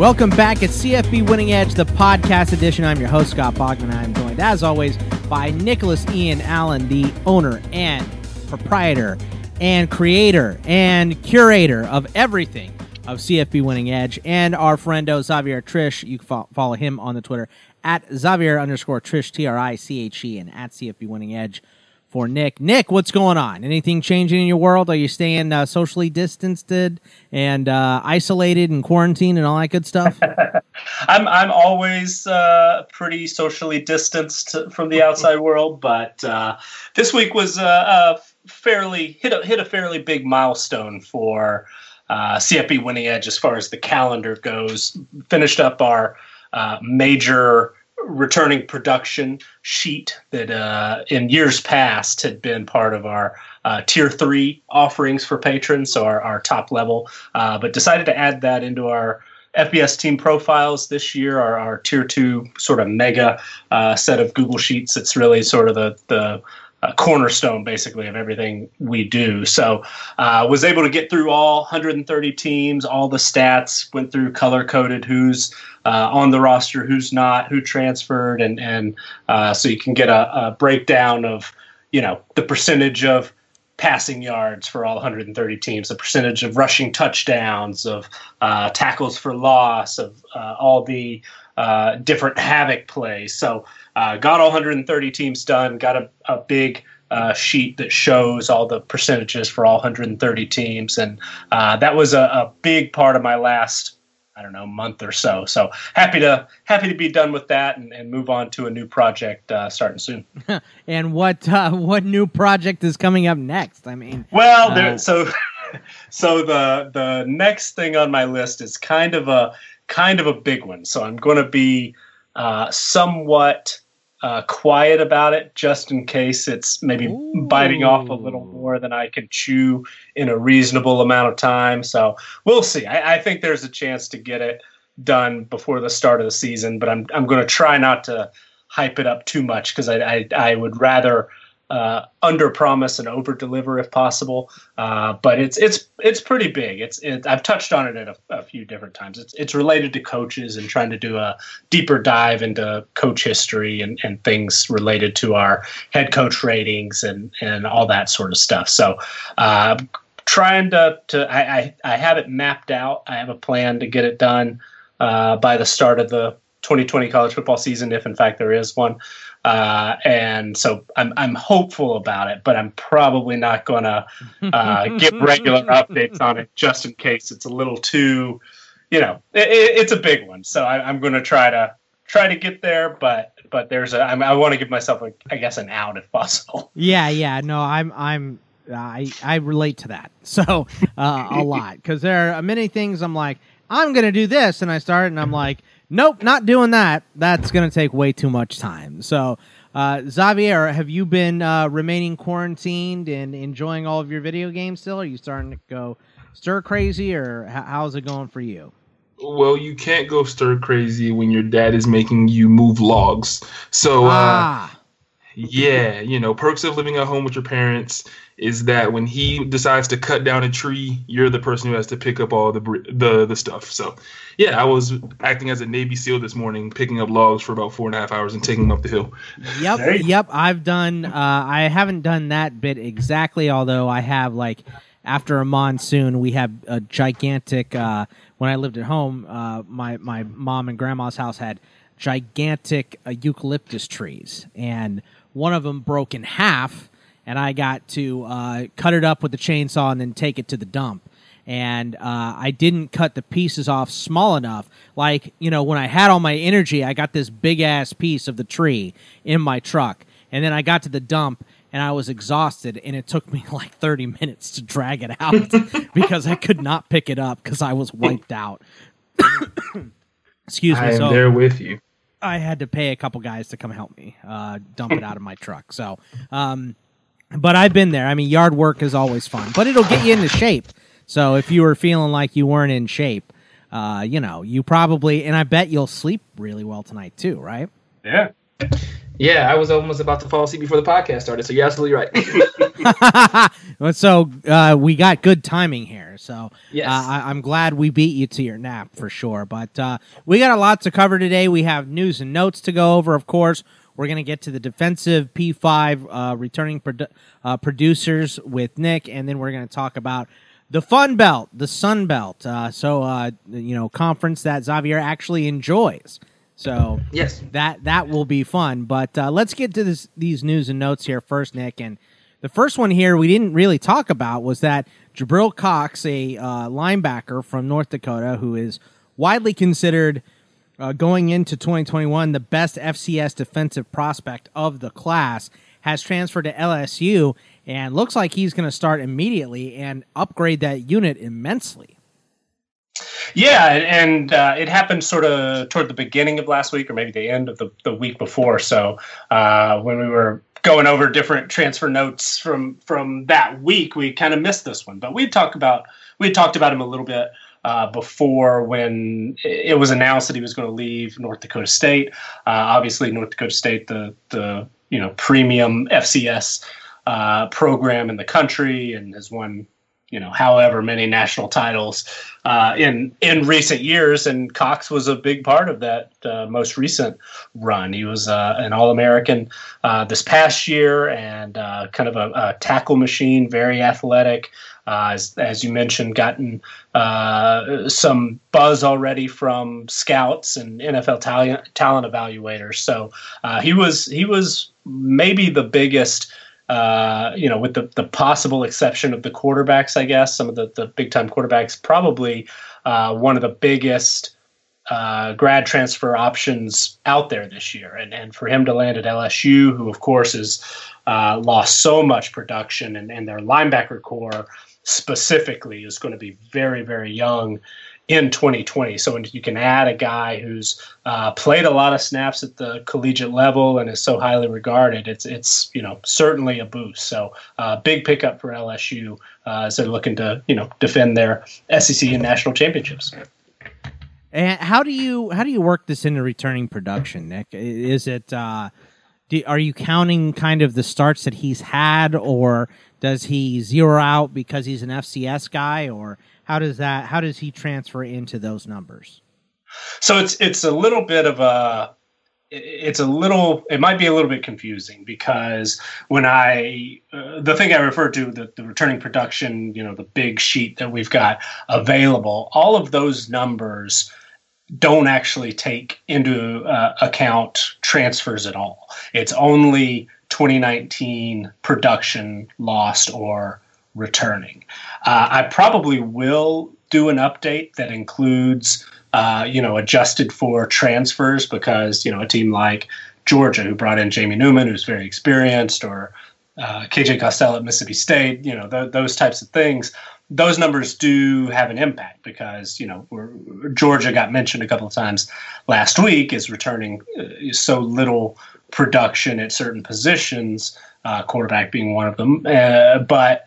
Welcome back at CFB Winning Edge, the podcast edition. I'm your host, Scott Bogman. I'm joined, as always, by Nicholas Ian Allen, the owner and proprietor and creator and curator of everything of CFB Winning Edge, and our friendo oh, Xavier Triche. You can follow him on the Twitter at Xavier underscore Triche, T R I C H E, and at CFB Winning Edge for Nick. Nick, what's going on? Anything changing in your world? Are you staying uh, socially distanced and uh, isolated and quarantined and all that good stuff? I'm I'm always uh, pretty socially distanced from the outside world, but uh, this week was a fairly hit a hit a fairly big milestone for uh, CFB Winning Edge as far as the calendar goes. Finished up our uh, major returning production sheet that uh, in years past had been part of our uh, tier three offerings for patrons, so our, our top level, uh, but decided to add that into our FBS team profiles this year, our, our tier two sort of mega uh, set of Google Sheets. It's really sort of the, the uh, cornerstone basically of everything we do. So uh, was able to get through all 130 teams, all the stats, went through color coded who's uh, on the roster, who's not, who transferred, and and uh, so you can get a, a, breakdown of you know the percentage of passing yards for all 130 teams, the percentage of rushing touchdowns, of uh, tackles for loss, of uh, all the different havoc plays. So uh, got all 130 teams done. Got a, a big uh, sheet that shows all the percentages for all 130 teams, and uh, that was a, a, big part of my last I don't know month or so. So happy to happy to be done with that and, and move on to a new project uh, starting soon. and what uh, what new project is coming up next? I mean, well, there, uh, so so the the next thing on my list is kind of a kind of a big one. So I'm going to be uh, somewhat uh, quiet about it, just in case it's maybe Ooh. biting off a little more than I can chew in a reasonable amount of time. So we'll see. I, I think there's a chance to get it done before the start of the season, but I'm I'm going to try not to hype it up too much because I, I I would rather uh, under promise and over deliver if possible. Uh, but it's it's it's pretty big. It's it, I've touched on it at a, a, few different times. It's it's related to coaches and trying to do a deeper dive into coach history and, and things related to our head coach ratings and and all that sort of stuff. So. Uh, trying to, to I, I, I have it mapped out. I have a plan to get it done uh, by the start of the 2020 college football season, if in fact there is one. Uh, and so I'm I'm hopeful about it, but I'm probably not going to uh, give regular updates on it just in case it's a little too, you know, it, it's a big one. So I, am going to try to try to get there, but but there's a I, I want to give myself a, I guess an out if possible. Yeah, yeah, no, I'm I'm I I relate to that so uh, a lot because there are many things I'm like I'm going to do this, and I start and I'm like nope, not doing that. That's going to take way too much time. So, uh, Xavier, have you been uh, remaining quarantined and enjoying all of your video games still? Are you starting to go stir crazy, or h- how's it going for you? Well, you can't go stir crazy when your dad is making you move logs. So, uh, ah. Yeah, you know, perks of living at home with your parents is that when he decides to cut down a tree, you're the person who has to pick up all the the the stuff. So, yeah, I was acting as a Navy SEAL this morning, picking up logs for about four and a half hours and taking them up the hill. Yep, yep. I've done. Uh, I haven't done that bit exactly, although I have like after a monsoon, we have a gigantic. Uh, when I lived at home, uh, my my mom and grandma's house had gigantic uh, eucalyptus trees, and one of them broke in half and I got to uh, cut it up with the chainsaw and then take it to the dump. And uh, I didn't cut the pieces off small enough. Like, you know, when I had all my energy, I got this big ass piece of the tree in my truck. And then I got to the dump and I was exhausted, and it took me like 30 minutes to drag it out because I could not pick it up because I was wiped out. Excuse me. I am so, there with you. I had to pay a couple guys to come help me uh, dump it out of my truck. So, um, but I've been there. I mean, yard work is always fun, but it'll get you into shape. So if you were feeling like you weren't in shape, uh, you know, you probably, and I bet you'll sleep really well tonight too, right? Yeah. Yeah, I was almost about to fall asleep before the podcast started, so you're absolutely right. so uh, we got good timing here. So yes. uh, I- am glad we beat you to your nap for sure. But uh, we got a lot to cover today. We have news and notes to go over, of course. We're going to get to the defensive P5 uh, returning produ- uh, producers with Nick, and then we're going to talk about the Fun Belt, the Sun Belt. Uh, so, you know, conference that Xavier actually enjoys. So yes, that that will be fun. But uh, let's get to this, these news and notes here first, Nick. And the first one here we didn't really talk about was that Jabril Cox, a uh, linebacker from North Dakota, who is widely considered uh, going into 2021 the best FCS defensive prospect of the class, has transferred to LSU and looks like he's going to start immediately and upgrade that unit immensely. Yeah, and uh, it happened sort of toward the beginning of last week, or maybe the end of the, the week before. So uh, when we were going over different transfer notes from from that week, we kind of missed this one. But we talked about we talked about him a little bit uh, before when it was announced that he was going to leave North Dakota State. Uh, obviously, North Dakota State, the the you know premium FCS uh, program in the country, and has won you know however many national titles uh, in in recent years, and Cox was a big part of that uh, most recent run. He was uh, an All American uh, this past year, and uh, kind of a, a, tackle machine, very athletic. Uh, as, as you mentioned, gotten some buzz already from scouts and NFL talent talent evaluators. So he was he was maybe the biggest uh, you know, with the, the possible exception of the quarterbacks, I guess, some of the, the big time quarterbacks, probably uh, one of the biggest uh, grad transfer options out there this year. And, and for him to land at LSU, who, of course, has uh, lost so much production, and, and their linebacker core specifically is going to be very, very young in 2020. So you can add a guy who's uh, played a lot of snaps at the collegiate level and is so highly regarded. It's it's you know certainly a boost. So uh, big pickup for LSU uh, as they're looking to you know defend their SEC and national championships. And how do you how do you work this into returning production, Nick? Is it uh, do, are you counting kind of the starts that he's had, or does he zero out because he's an FCS guy, or how does that how does he transfer into those numbers? So it's it's a little bit of a it's a little it might be a little bit confusing because when i uh, the thing i referred to the, the returning production you know the big sheet that we've got available all of those numbers don't actually take into uh, account transfers at all it's only 2019 production lost or returning. Uh, I probably will do an update that includes, uh, you know, adjusted for transfers because, you know, a team like Georgia, who brought in Jamie Newman, who's very experienced, or uh, KJ Costello at Mississippi State, you know, th- those types of things. Those numbers do have an impact because you know Georgia got mentioned a couple of times last week is returning uh, so little production at certain positions, uh, quarterback being one of them. Uh, but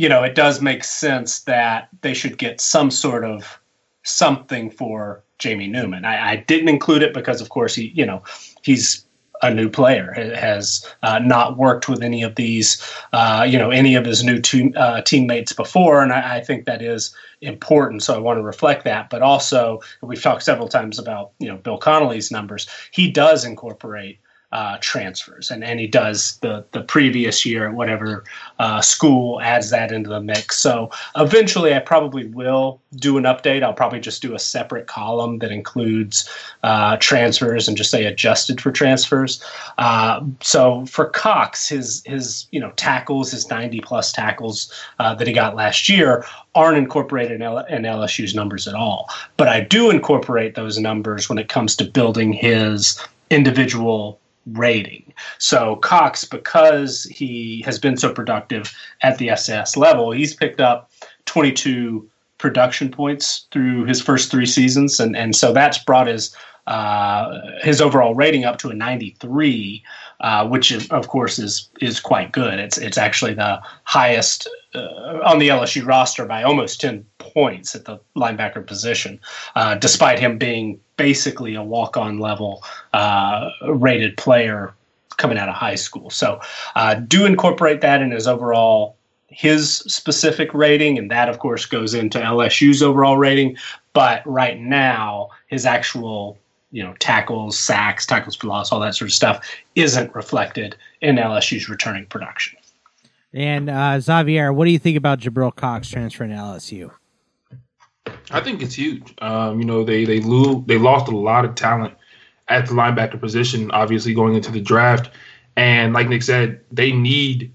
you know, it does make sense that they should get some sort of something for Jamie Newman. I, I didn't include it because, of course, he, you know, he's a new player has uh, not worked with any of these, uh, you know, any of his new team, uh, teammates before, and I, I, think that is important. So I want to reflect that. But also, we've talked several times about you know Bill Connelly's numbers. He does incorporate uh, transfers, and, and he does the the previous year at whatever uh, school adds that into the mix. So eventually, I probably will do an update. I'll probably just do a separate column that includes uh, transfers and just say adjusted for transfers. Uh, so for Cox, his his you know tackles, his ninety plus tackles uh, that he got last year aren't incorporated in, L- in LSU's numbers at all. But I do incorporate those numbers when it comes to building his individual rating. So Cox, because he has been so productive at the FCS level, he's picked up 22 production points through his first three seasons, and and so that's brought his uh, his overall rating up to a 93, uh, which of course is is quite good. It's it's actually the highest uh, on the LSU roster by almost 10 points at the linebacker position, uh, despite him being basically a walk-on level uh, rated player coming out of high school. So uh, do incorporate that in his overall his specific rating, and that of course goes into LSU's overall rating. But right now, his actual you know tackles, sacks, tackles for loss, all that sort of stuff isn't reflected in LSU's returning production. And uh, Xavier, what do you think about Jabril Cox transferring to LSU? I think it's huge. Um, you know, they they lo- they lost a lot of talent at the linebacker position, obviously going into the draft. And like Nick said, they need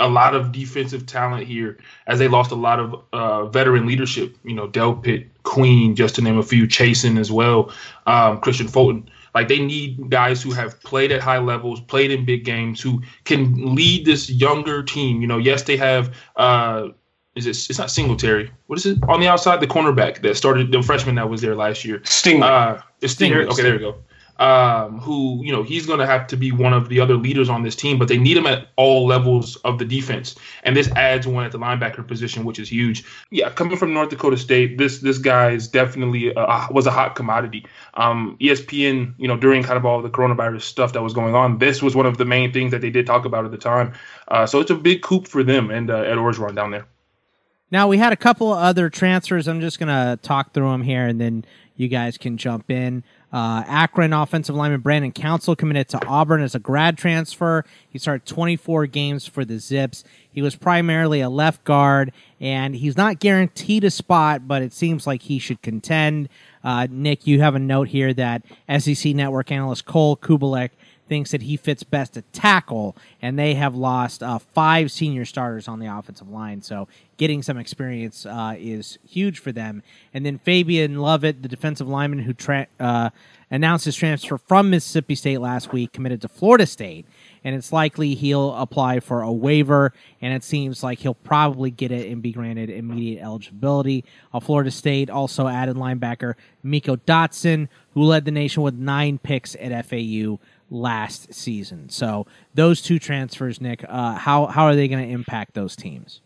a lot of defensive talent here as they lost a lot of uh, veteran leadership. You know, Delpit, Queen, just to name a few, Chaisson as well, um, Kristian Fulton. Like they need guys who have played at high levels, played in big games, who can lead this younger team. You know, yes, they have. Uh, is it? It's not Singletary. What is it on the outside? The cornerback that started the freshman that was there last year. Sting. Uh, it's Stingley. Okay, there we go um, who you know he's going to have to be one of the other leaders on this team, but they need him at all levels of the defense, and this adds one at the linebacker position, which is huge. Yeah, coming from North Dakota State, this this guy is definitely a, was a hot commodity. Um, ESPN, you know, during kind of all the coronavirus stuff that was going on, this was one of the main things that they did talk about at the time. Uh, so it's a big coup for them and uh, Ed Orgeron down there. Now we had a couple of other transfers. I'm just gonna talk through them here, and then you guys can jump in. Uh, Akron offensive lineman Brandon Council committed to Auburn as a grad transfer. He started 24 games for the Zips. He was primarily a left guard, and he's not guaranteed a spot, but it seems like he should contend. Uh, Nick, you have a note here that SEC Network analyst Cole Cubelic thinks that he fits best at tackle, and they have lost uh, five senior starters on the offensive line. So getting some experience uh, is huge for them. And then Fabian Lovett, the defensive lineman who tra- uh, announced his transfer from Mississippi State last week, committed to Florida State. And it's likely he'll apply for a waiver, and it seems like he'll probably get it and be granted immediate eligibility. Uh, Florida State also added linebacker Meiko Dotson, who led the nation with nine picks at FAU last season. So those two transfers, Nick, uh, how how are they going to impact those teams?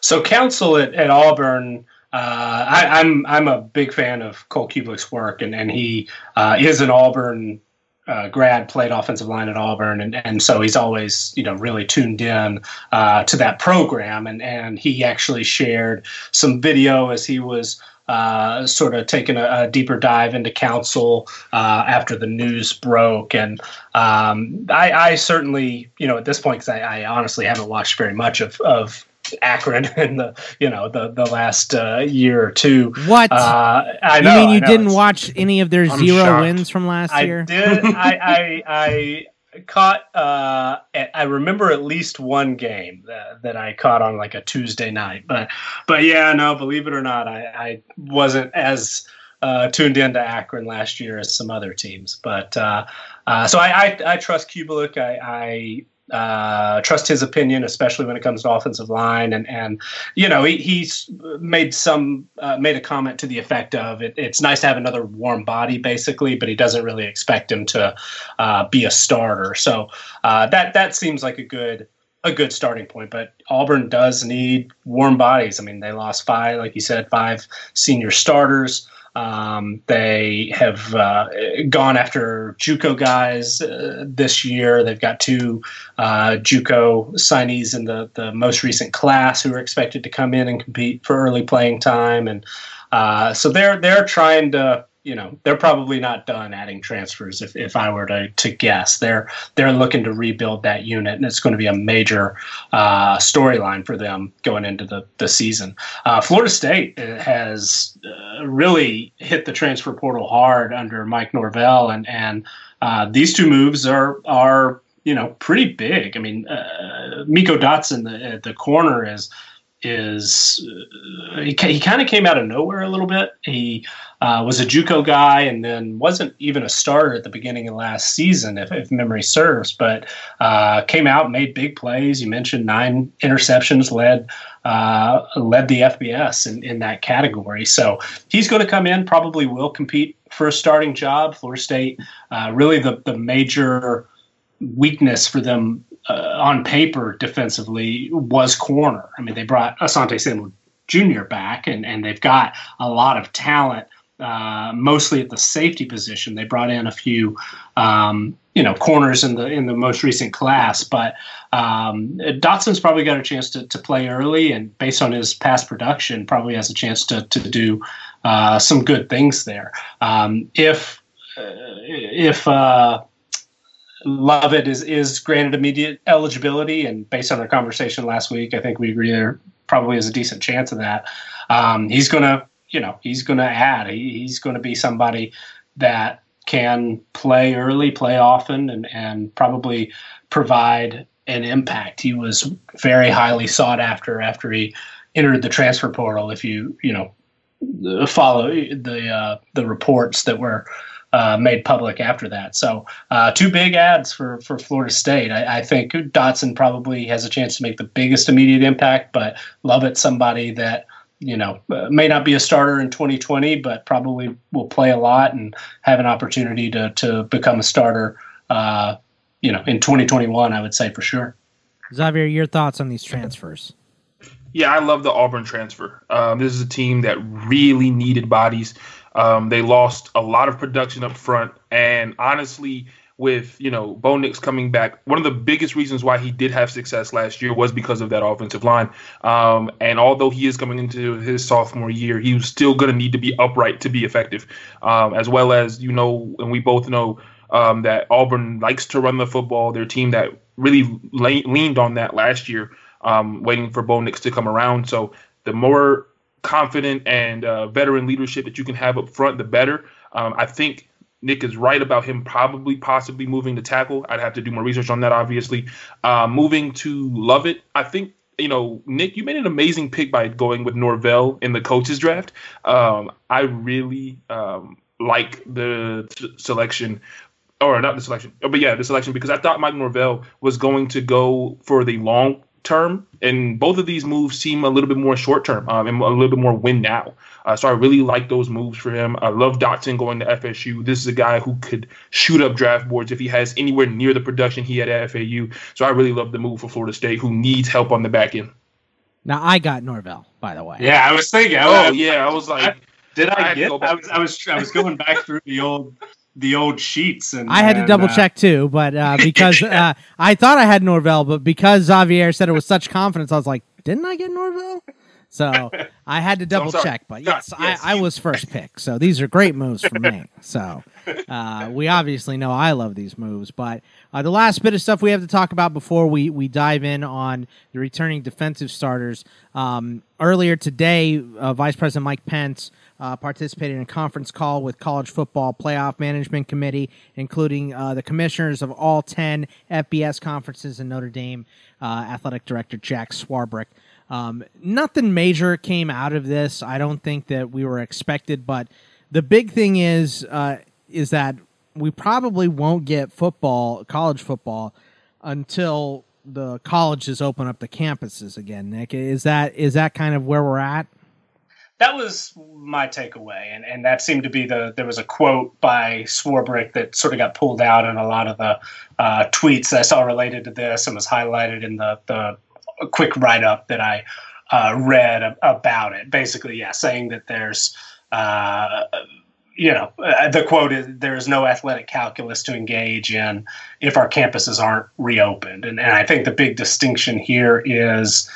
So Council at, at Auburn. Uh, I, am I'm, I'm a big fan of Cole Cubelic's work, and and he uh, is an Auburn uh, grad, played offensive line at Auburn, and, and so he's always you know really tuned in uh, to that program, and and he actually shared some video as he was uh, sort of taking a, a, deeper dive into Council uh, after the news broke. And um, I, I, certainly, you know, at this point, because I, I, honestly haven't watched very much of, of Akron in the you know the the last uh, year or two. What? Uh, I know. You mean you didn't watch any of their I'm zero shocked. wins from last I year? Did I? I, I caught uh i remember at least one game that, that i caught on like a tuesday night but but yeah no believe it or not i i wasn't as uh, tuned into Akron last year as some other teams, but uh, uh, so I, I, I trust Cubelic. I, I uh, trust his opinion, especially when it comes to offensive line. And and you know he, he's made some uh, made a comment to the effect of it, it's nice to have another warm body, basically, but he doesn't really expect him to uh, be a starter. So uh, that that seems like a good a good starting point. But Auburn does need warm bodies. I mean, they lost five, like you said, five senior starters. Um, they have uh, gone after JUCO guys uh, this year. They've got two uh, JUCO signees in the, the most recent class who are expected to come in and compete for early playing time, and uh, so they're they're trying to you know they're probably not done adding transfers if, if I were to, to guess they're they're looking to rebuild that unit and it's going to be a major uh, storyline for them going into the, the season. Uh, Florida State uh, has uh, really hit the transfer portal hard under Mike Norvell and and uh, these two moves are are you know pretty big. I mean uh, Meiko Dotson the the corner is is uh, he, he kind of came out of nowhere a little bit. He uh, was a JUCO guy and then wasn't even a starter at the beginning of last season, if, if memory serves. But uh, came out, made big plays. You mentioned nine interceptions, led uh, led the FBS in, in that category. So he's going to come in, probably will compete for a starting job. Florida State, uh, really the the major weakness for them uh, on paper defensively was corner. I mean, they brought Asante Samuel Jr. back, and, and they've got a lot of talent uh, mostly at the safety position. They brought in a few, um, you know, corners in the in the most recent class, but um, Dotson's probably got a chance to, to play early, and based on his past production, probably has a chance to to do uh, some good things there. Um, if uh, if uh, Lovett is is granted immediate eligibility, and based on our conversation last week, I think we agree there probably is a decent chance of that. Um, he's going to you know he's going to add. He, he's going to be somebody that can play early, play often, and and probably provide an impact. He was very highly sought after after he entered the transfer portal. If you you know follow the uh, the reports that were uh, made public after that. So uh, two big ads for for Florida State. I, I, think Dotson probably has a chance to make the biggest immediate impact, but Lovett somebody that you know, uh, may not be a starter in 2020, but probably will play a lot and have an opportunity to to become a starter. Uh, you know, in 2021, I would say for sure. Xavier, your thoughts on these transfers? Yeah, I love the Auburn transfer. Um, this is a team that really needed bodies. Um, they lost a lot of production up front, and honestly, with you know Bo Nix coming back, one of the biggest reasons why he did have success last year was because of that offensive line. Um, and although he is coming into his sophomore year, he's still going to need to be upright to be effective, um, as well as you know, and we both know um, that Auburn likes to run the football. Their team that really le- leaned on that last year, um, waiting for Bo Nix to come around. So the more confident and uh, veteran leadership that you can have up front, the better. Um, I think Nick is right about him probably possibly moving to tackle. I'd have to do more research on that, obviously. Uh, moving to Lovett, I think you know, Nick, you made an amazing pick by going with Norvell in the coaches draft. Um, I really um, like the t- selection, or not the selection, but yeah, the selection because I thought Mike Norvell was going to go for the long term, and both of these moves seem a little bit more short term um, and a little bit more win now. Uh, so I really like those moves for him. I love Dotson going to FSU. This is a guy who could shoot up draft boards if he has anywhere near the production he had at FAU. So I really love the move for Florida State, who needs help on the back end. Now I got Norvell, by the way. Yeah, I was thinking. Oh I, yeah, I was like, I, did I, I get? I was, I was, I was going back through the old the old sheets and I had and, to double uh, check too, but uh, because uh, I thought I had Norvell, but because Xavier said it with such confidence, I was like, didn't I get Norvell? So I had to double so check, but yes, yes I, I, was first pick. So these are great moves for me. So uh, we obviously know I love these moves. But uh, the last bit of stuff we have to talk about before we, we dive in on the returning defensive starters. Um, earlier today, uh, Vice President Mike Pence uh, participated in a conference call with College Football Playoff Management Committee, including uh, the commissioners of all 10 FBS conferences and Notre Dame uh, Athletic Director Jack Swarbrick. Um, nothing major came out of this. I don't think that we were expected, but the big thing is uh, is that we probably won't get football, college football, until the colleges open up the campuses again. Nick, is that is that kind of where we're at? That was my takeaway, and, and that seemed to be the. There was a quote by Swarbrick that sort of got pulled out in a lot of the uh, tweets I saw related to this, and was highlighted in the the quick write up that I uh, read about it. Basically, yeah, saying that there's, uh, you know, uh, the quote is there is no athletic calculus to engage in if our campuses aren't reopened. And, and I think the big distinction here is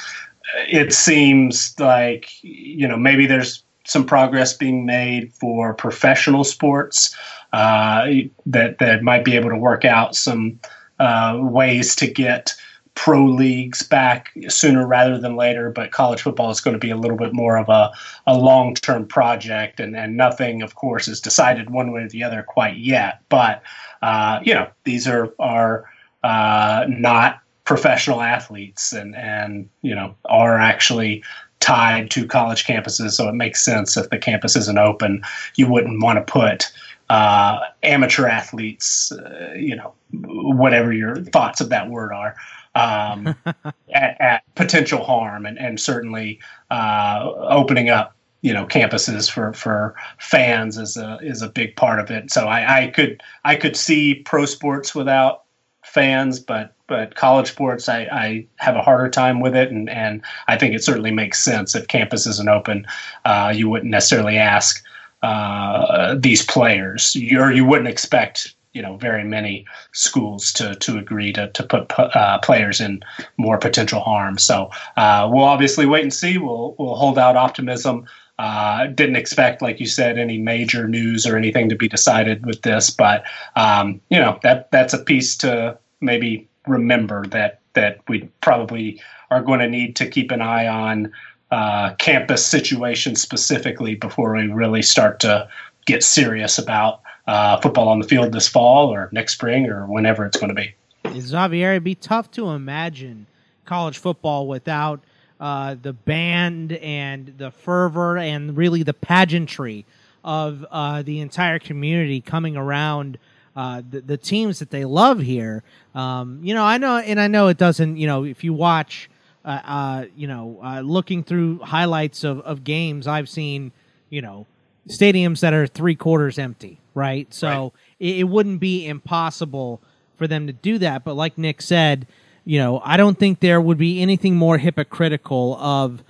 it seems like, you know, maybe there's some progress being made for professional sports uh, that, that might be able to work out some uh, ways to get pro leagues back sooner rather than later, but college football is going to be a little bit more of a, a long term project, and, and nothing, of course, is decided one way or the other quite yet. But, uh, you know, these are, are uh, not professional athletes and, and, you know, are actually tied to college campuses. So it makes sense if the campus isn't open, you wouldn't want to put. Uh, amateur athletes, uh, you know, whatever your thoughts of that word are, um, at, at, potential harm, and, and certainly uh, opening up you know campuses for for fans is a is a big part of it. So I, I could I could see pro sports without fans, but but college sports I, I have a harder time with it, and and I think it certainly makes sense if campus isn't open. Uh, you wouldn't necessarily ask uh, these players. you you wouldn't expect you know very many schools to to agree to to put uh, players in more potential harm. So uh, we'll obviously wait and see. We'll we'll hold out optimism. Uh, didn't expect, like you said, any major news or anything to be decided with this, but um, you know that that's a piece to maybe remember that that we probably are going to need to keep an eye on uh, campus situations specifically before we really start to get serious about uh, football on the field this fall or next spring or whenever it's going to be. Xavier, it'd be tough to imagine college football without uh, the band and the fervor and really the pageantry of uh, the entire community coming around uh, the, the, teams that they love here. Um, you know, I know, and I know it doesn't. You know, if you watch, uh, uh, you know, uh, looking through highlights of, of games, I've seen, you know, stadiums that are three quarters empty. Right, so right. It, it wouldn't be impossible for them to do that. But like Nick said, you know, I don't think there would be anything more hypocritical of,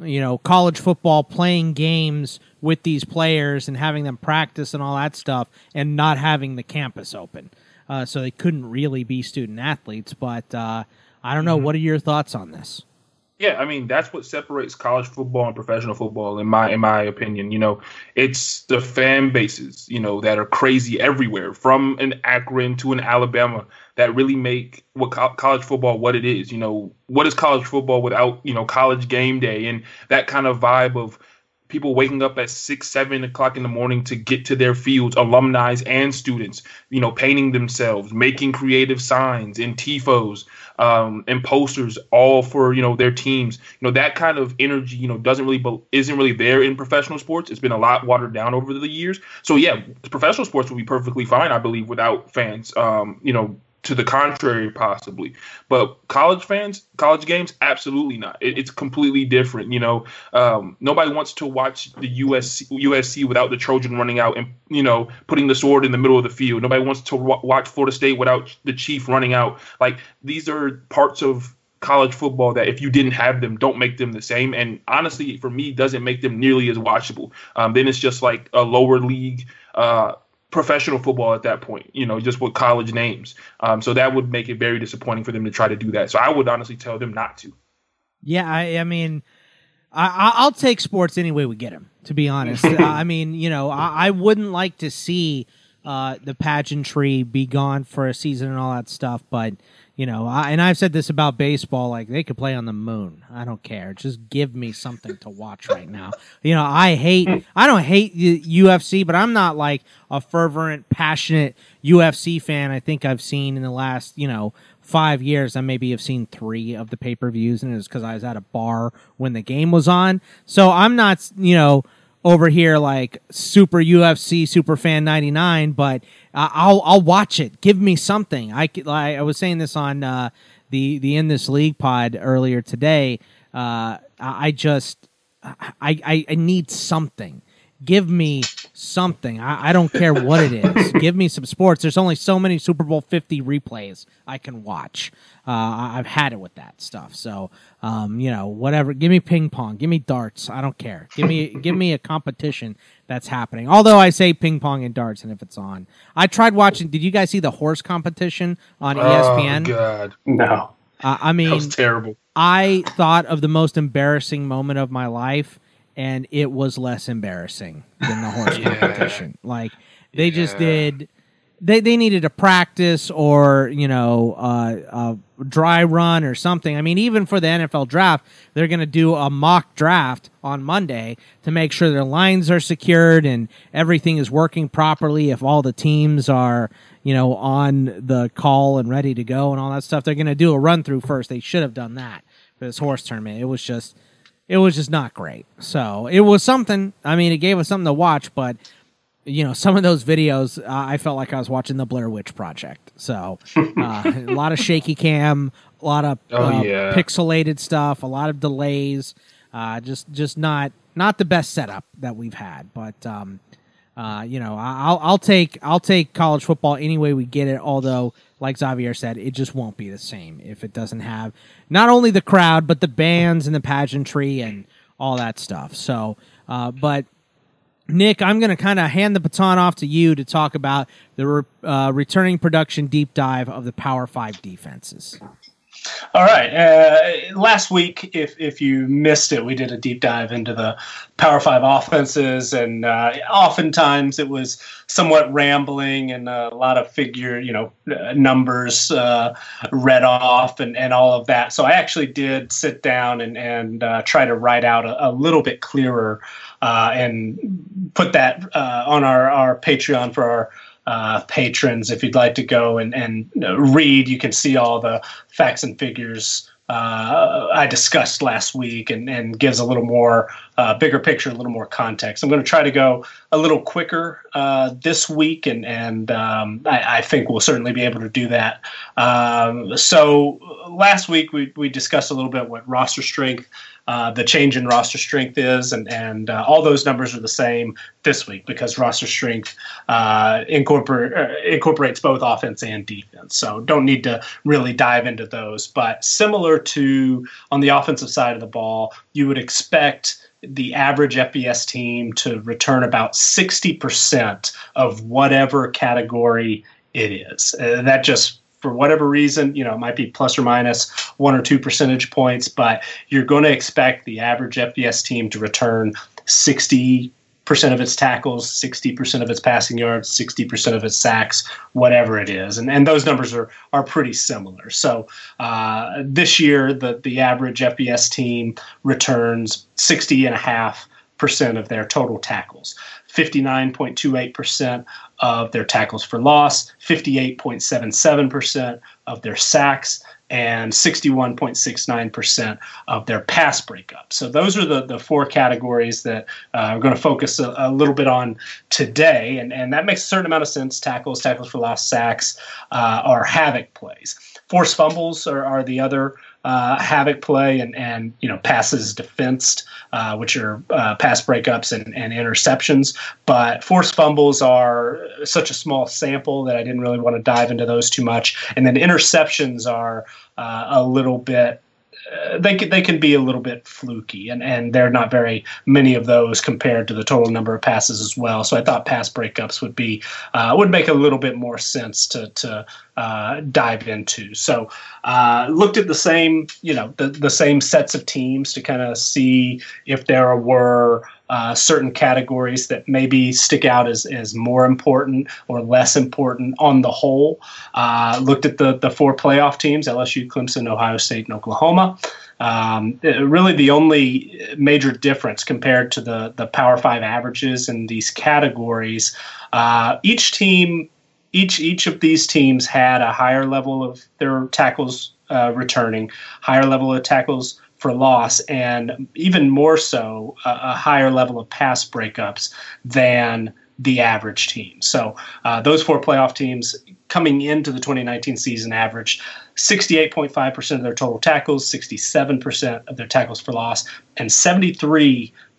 you know, college football playing games with these players and having them practice and all that stuff and not having the campus open. Uh, so they couldn't really be student athletes. But uh, I don't know. Mm-hmm. What are your thoughts on this? Yeah, I mean that's what separates college football and professional football, in my in my opinion. You know, it's the fan bases, you know, that are crazy everywhere, from an Akron to an Alabama, that really make what co- college football what it is. You know, what is college football without you know college game day and that kind of vibe of people waking up at six, seven o'clock in the morning to get to their fields, alumni and students, you know, painting themselves, making creative signs and tifos um, and posters, all for you know their teams. You know that kind of energy, you know, doesn't really isn't really there in professional sports. It's been a lot watered down over the years. So yeah, professional sports will be perfectly fine, I believe, without fans. Um, you know, to the contrary, possibly. But college fans, college games, absolutely not. It, it's completely different. You know, um, nobody wants to watch the USC, USC without the Trojan running out and you know putting the sword in the middle of the field. Nobody wants to w- watch Florida State without the Chief running out. Like these are parts of college football that if you didn't have them, don't make them the same. And honestly, for me, doesn't make them nearly as watchable. Um, then it's just like a lower league. Uh, professional football at that point, you know, just with college names. Um, so that would make it very disappointing for them to try to do that. So I would honestly tell them not to. Yeah, I, I mean, I, will take sports any way we get them. To be honest, I mean, you know, I, I wouldn't like to see uh, the pageantry be gone for a season and all that stuff, but you know, I, and I've said this about baseball, like they could play on the moon. I don't care. Just give me something to watch right now. You know, I hate, I don't hate the UFC, but I'm not like a fervent, passionate UFC fan. I think I've seen in the last, you know, five years, I maybe have seen three of the pay per views, and it's because I was at a bar when the game was on. So I'm not, you know, over here like super UFC super fan 99 but uh, I'll I'll watch it. Give me something. I I, I was saying this on uh, the the in this league pod earlier today. Uh, I just I, I I need something. Give me something. I, I, don't care what it is. give me some sports. There's only so many Super Bowl 50 replays I can watch. Uh, I've had it with that stuff. So, um, you know, whatever. Give me ping pong. Give me darts. I don't care. Give me give me a competition that's happening. Although I say ping pong and darts, and if it's on, I tried watching. Did you guys see the horse competition on ESPN? Oh God, no. Uh, I mean, that was terrible. I thought of the most embarrassing moment of my life and it was less embarrassing than the horse yeah. competition. Like they yeah. just did. They, they needed a practice or you know uh, a dry run or something. I mean, even for the NFL draft, they're going to do a mock draft on Monday to make sure their lines are secured and everything is working properly. If all the teams are you know on the call and ready to go and all that stuff, they're going to do a run through first. They should have done that for this horse tournament. It was just it was just not great. So it was something. I mean, it gave us something to watch, but you know, some of those videos, uh, I felt like I was watching the Blair Witch Project. So uh, a lot of shaky cam, a lot of oh, uh, yeah. pixelated stuff, a lot of delays. Uh, just just not not the best setup that we've had. But um, uh, you know, I'll I'll take I'll take college football any way we get it. Although like Xavier said, it just won't be the same if it doesn't have not only the crowd but the bands and the pageantry and all that stuff. So, uh, but Nick, I'm going to kind of hand the baton off to you to talk about the re- uh, returning production deep dive of the Power Five defenses. All right. Uh, last week, if if you missed it, we did a deep dive into the Power Five offenses, and uh, oftentimes it was somewhat rambling and a lot of figure, you know, numbers uh, read off and, and all of that. So I actually did sit down and and uh, try to write out a, a little bit clearer uh, and put that uh, on our our Patreon for our uh, patrons. If you'd like to go and, and read, you can see all the facts and figures uh, I discussed last week and, and gives a little more uh, bigger picture, a little more context. I'm going to try to go a little quicker uh, this week, and and um, I, I, think we'll certainly be able to do that. Um, so last week we we discussed a little bit what roster strength uh, the change in roster strength is, and and uh, all those numbers are the same this week because roster strength uh, uh, incorporates both offense and defense. So don't need to really dive into those. But similar to on the offensive side of the ball, you would expect the average FBS team to return about 60% of whatever category it is. Uh, that just for whatever reason, you know, it might be plus or minus one or two percentage points, but you're going to expect the average FBS team to return 60 percent of its tackles, 60% of its passing yards, 60% of its sacks, whatever it is. And, and those numbers are, are pretty similar. So uh, this year, the, the average FBS team returns 60 and a half percent of their total tackles. 59.28% of their tackles for loss, 58.77% of their sacks, and 61.69% of their pass breakup. So those are the, the four categories that uh, we're going to focus a, a, little bit on today. And, and that makes a certain amount of sense. Tackles, tackles for loss, sacks uh, are havoc plays. Forced fumbles are, are the other uh, havoc play and, and you know passes defensed, uh, which are uh, pass breakups and, and interceptions. But forced fumbles are such a small sample that I didn't really want to dive into those too much. And then interceptions are uh, a little bit they can, they can be a little bit fluky, and, and there are not very many of those compared to the total number of passes as well. So I thought pass breakups would be uh, would make a little bit more sense to to uh, dive into. So uh, looked at the same you know the the same sets of teams to kind of see if there were uh, certain categories that maybe stick out as, as more important or less important on the whole. Uh, looked at the, the four playoff teams LSU, Clemson, Ohio State, and Oklahoma. Um, really, the only major difference compared to the, the Power Five averages in these categories, uh, each team, each each of these teams had a higher level of their tackles uh, returning, higher level of tackles for loss, and even more so, a, a higher level of pass breakups than the average team. So uh, those four playoff teams coming into the 2019 season averaged 68.5% of their total tackles, 67% of their tackles for loss, and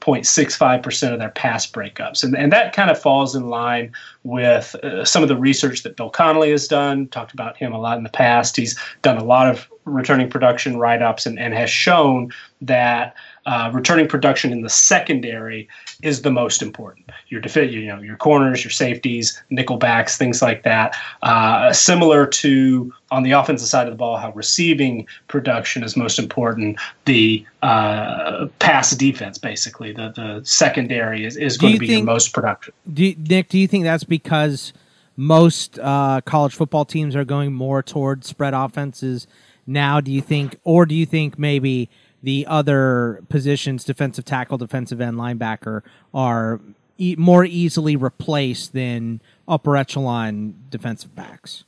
73.65% of their past breakups. And, and that kind of falls in line with uh, some of the research that Bill Connelly has done. Talked about him a lot in the past. He's done a lot of returning production write ups and, and has shown that uh, returning production in the secondary is the most important. Your defi- you know your corners, your safeties, nickel backs, things like that. Uh, similar to on the offensive side of the ball, how receiving production is most important. The uh, pass defense, basically, the the secondary is, is going to be think, your most productive. Do you, Nick, do you think that's because most uh, college football teams are going more toward spread offenses now? Do you think, or do you think maybe the other positions, defensive tackle, defensive end, linebacker, are e- more easily replaced than upper echelon defensive backs.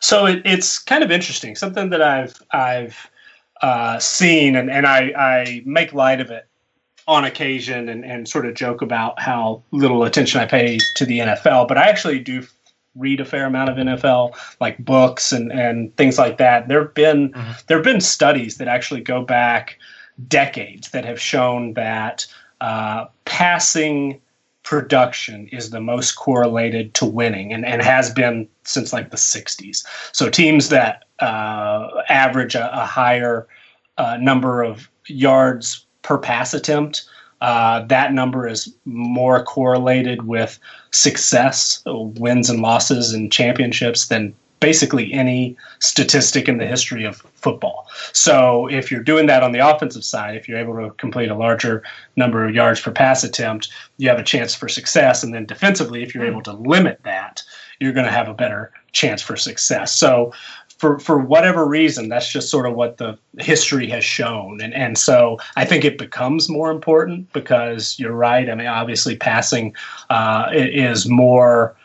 So it, it's kind of interesting. Something that I've I've uh, seen, and, and I, I make light of it on occasion, and, and sort of joke about how little attention I pay to the NFL. But I actually do read a fair amount of NFL like books and and things like that. There've been mm-hmm. there've been studies that actually go back decades that have shown that uh, passing production is the most correlated to winning and, and has been since like the 60s. So teams that uh, average a, a higher uh, number of yards per pass attempt uh, that number is more correlated with success, wins and losses and championships than basically any statistic in the history of football. So if you're doing that on the offensive side, if you're able to complete a larger number of yards per pass attempt, you have a chance for success. And then defensively, if you're able to limit that, you're going to have a better chance for success. So for for whatever reason, that's just sort of what the history has shown, and and so I think it becomes more important because you're right. I mean, obviously, passing uh, is more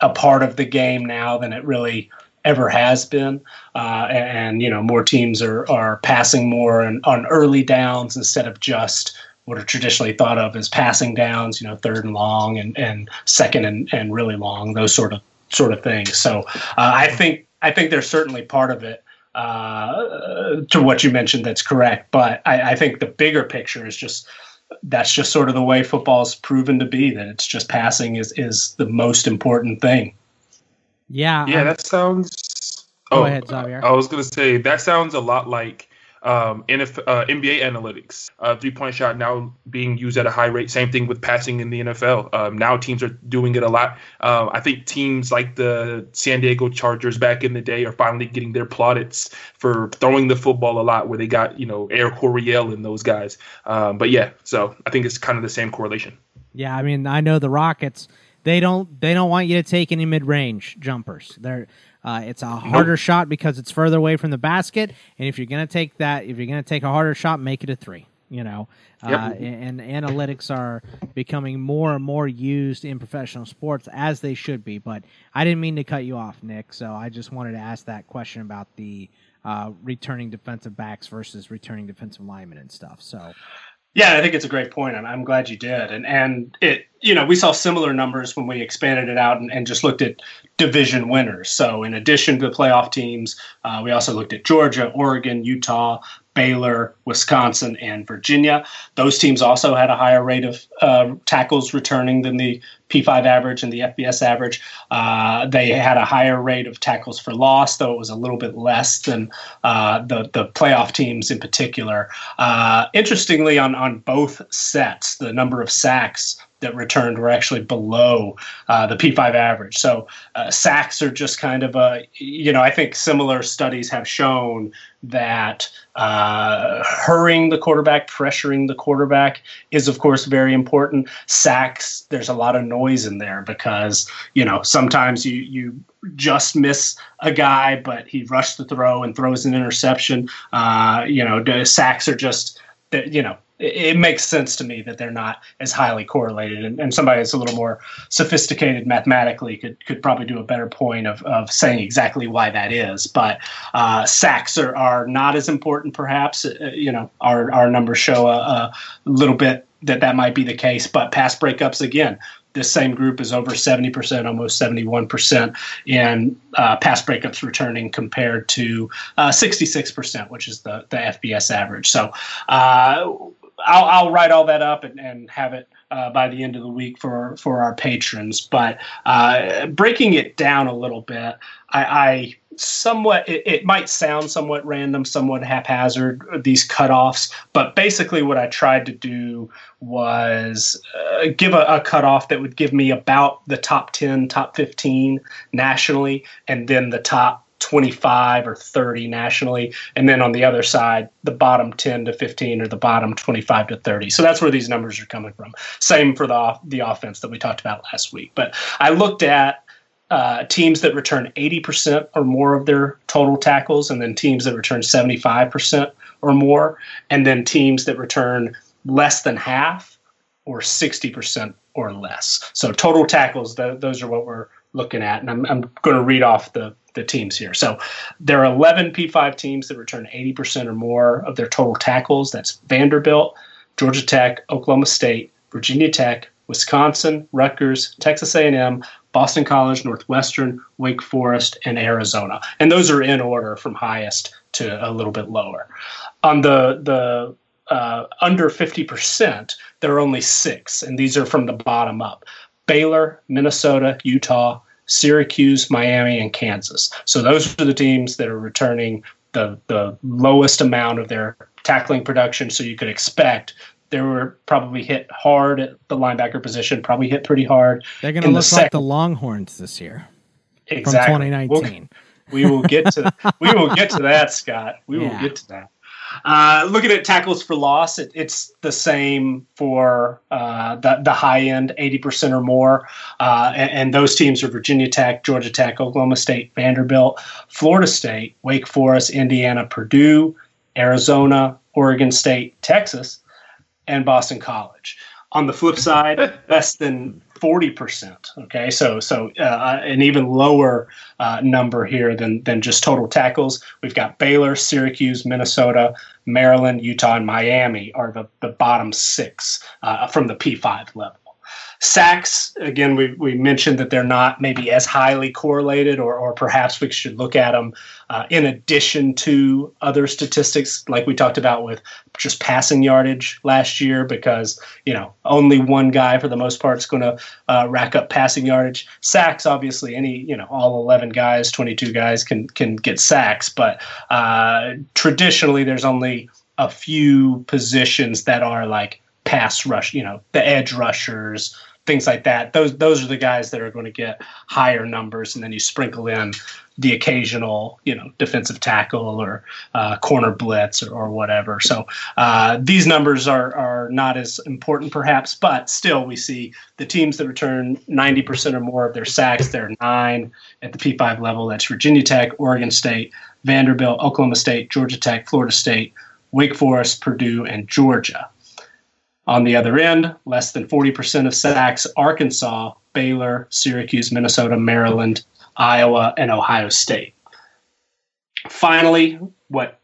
a part of the game now than it really ever has been, uh, and, you know more teams are are passing more and, on early downs instead of just what are traditionally thought of as passing downs, you know, third and long and, and second and, and really long, those sort of sort of things. So uh, I think I think there's certainly part of it uh, to what you mentioned that's correct. But I, I, think the bigger picture is just that's just sort of the way football's proven to be. That it's just passing is is the most important thing. Yeah. Yeah, I'm, that sounds. Go oh, ahead, Xavier. I was gonna say that sounds a lot like um, NF, uh, NBA analytics. Uh, three point shot now being used at a high rate. Same thing with passing in the NFL. Um, now teams are doing it a lot. Uh, I think teams like the San Diego Chargers back in the day are finally getting their plaudits for throwing the football a lot, where they got you know Air Coryell and those guys. Um, but yeah, so I think it's kind of the same correlation. Yeah, I mean I know the Rockets. They don't they don't want you to take any mid range jumpers. They're uh, it's a harder nope. shot because it's further away from the basket, and if you're going to take that, if you're going to take a harder shot, make it a three. You know, uh, yep. uh, and, and, analytics are becoming more and more used in professional sports as they should be. But I didn't mean to cut you off, Nick. So I just wanted to ask that question about the uh, returning defensive backs versus returning defensive linemen and stuff. So yeah, I think it's a great point, and I'm glad you did. And and it, you know, we saw similar numbers when we expanded it out and, and just looked at division winners. So in addition to the playoff teams, uh, we also looked at Georgia, Oregon, Utah, Baylor, Wisconsin, and Virginia. Those teams also had a higher rate of uh, tackles returning than the P5 average and the FBS average. Uh, they had a higher rate of tackles for loss, though it was a little bit less than uh, the the playoff teams in particular. Uh, interestingly, on on both sets, the number of sacks that returned were actually below uh, the P5 average. So uh, sacks are just kind of a, you know, I think similar studies have shown that uh, hurrying the quarterback, pressuring the quarterback is, of course, very important. Sacks, there's a lot of noise in there because, you know, sometimes you, you just miss a guy, but he rushed the throw and throws an interception. Uh, you know, sacks are just, you know, it, makes sense to me that they're not as highly correlated. And, and, somebody that's a little more sophisticated mathematically could could probably do a better point of, of saying exactly why that is. But uh, sacks are, are not as important, perhaps. Uh, you know, our, our numbers show a, a little bit that that might be the case. But pass breakups, again, this same group is over 70%, almost 71% in uh, pass breakups returning compared to uh, 66%, which is the, the FBS average. So uh, I'll, I'll write all that up and, and have it uh, by the end of the week for for our patrons. But uh, breaking it down a little bit, I, I somewhat it, it, might sound somewhat random, somewhat haphazard these cutoffs, but basically what I tried to do was uh, give a, a cutoff that would give me about the top ten, top fifteen nationally, and then the top 25 or 30 nationally. And then on the other side, the bottom 10 to 15 or the bottom 25 to 30. So that's where these numbers are coming from. Same for the, the offense that we talked about last week. But I looked at uh, teams that return 80% or more of their total tackles, and then teams that return 75% or more, and then teams that return less than half or 60% or less. So total tackles, th- those are what we're looking at. And I'm, I'm going to read off the the teams here. So there are 11 P5 teams that return 80% or more of their total tackles. That's Vanderbilt, Georgia Tech, Oklahoma State, Virginia Tech, Wisconsin, Rutgers, Texas A&M, Boston College, Northwestern, Wake Forest, and Arizona. And those are in order from highest to a little bit lower. On the the uh, under 50%, there are only six, and these are from the bottom up. Baylor, Minnesota, Utah, Syracuse, Miami, and Kansas. So those are the teams that are returning the, the lowest amount of their tackling production. So you could expect they were probably hit hard at the linebacker position, probably hit pretty hard. They're going to look the like the Longhorns this year. Exactly. From 2019. We'll, we will get to we will get to that, Scott. We yeah. will get to that. Uh, looking at tackles for loss, it, it's the same for uh, the, the high end, 80% or more. Uh, and, and, those teams are Virginia Tech, Georgia Tech, Oklahoma State, Vanderbilt, Florida State, Wake Forest, Indiana, Purdue, Arizona, Oregon State, Texas, and Boston College. On the flip side, less than 40%. Okay, so so uh, an even lower uh, number here than than just total tackles. We've got Baylor, Syracuse, Minnesota, Maryland, Utah, and Miami are the, the bottom six uh, from the P5 level. Sacks, again, we, we mentioned that they're not maybe as highly correlated, or, or perhaps we should look at them uh, in addition to other statistics, like we talked about with just passing yardage last year, because, you know, only one guy for the most part is going to uh, rack up passing yardage. Sacks, obviously, any, you know, all 11 guys, 22 guys can, can get sacks, but uh, traditionally there's only a few positions that are like pass rush, you know, the edge rushers, things like that. Those those are the guys that are going to get higher numbers, and then you sprinkle in the occasional, you know, defensive tackle or uh, corner blitz or, or whatever. So uh, these numbers are are not as important, perhaps, but still, we see the teams that return 90% or more of their sacks. There are nine at the P5 level. That's Virginia Tech, Oregon State, Vanderbilt, Oklahoma State, Georgia Tech, Florida State, Wake Forest, Purdue, and Georgia. On the other end, less than 40% of sacks, Arkansas, Baylor, Syracuse, Minnesota, Maryland, Iowa, and Ohio State. Finally, what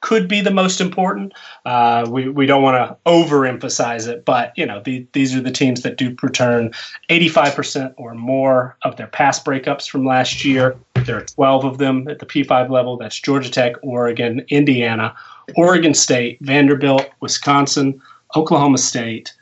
could be the most important. Uh, we, we don't want to overemphasize it, but you know the, these are the teams that do return 85% or more of their pass breakups from last year. There are 12 of them at the P5 level. That's Georgia Tech, Oregon, Indiana, Oregon State, Vanderbilt, Wisconsin, Oklahoma State,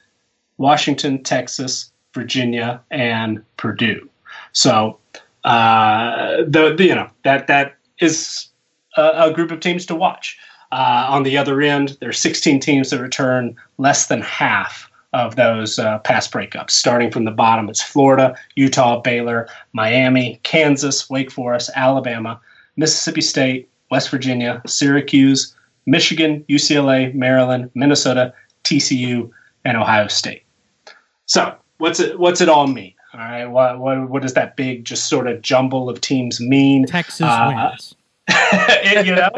Washington, Texas, Virginia, and Purdue. So uh, the, you know that that is a, a group of teams to watch. Uh, on the other end, there are 16 teams that return less than half of those uh, pass breakups. Starting from the bottom, it's Florida, Utah, Baylor, Miami, Kansas, Wake Forest, Alabama, Mississippi State, West Virginia, Syracuse, Michigan, UCLA, Maryland, Minnesota, TCU, and Ohio State. So what's it what's it all mean? All right, what what what does that big just sort of jumble of teams mean? Texas uh, wins. it, you know,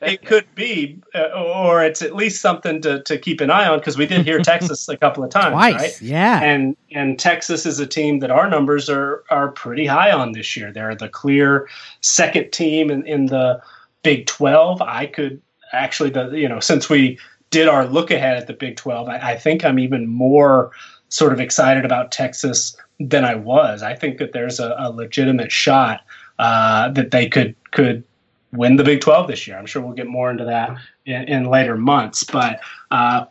it could be, uh, or it's at least something to, to keep an eye on because we did hear Texas a couple of times, Twice, right? Yeah, and and Texas is a team that our numbers are are pretty high on this year. They're the clear second team in, in the Big Twelve. I could actually, the you know, since we did our look ahead at the Big 12, I, I, think I'm even more sort of excited about Texas than I was. I think that there's a, a legitimate shot uh, that they could could win the Big 12 this year. I'm sure we'll get more into that in, in later months. But uh,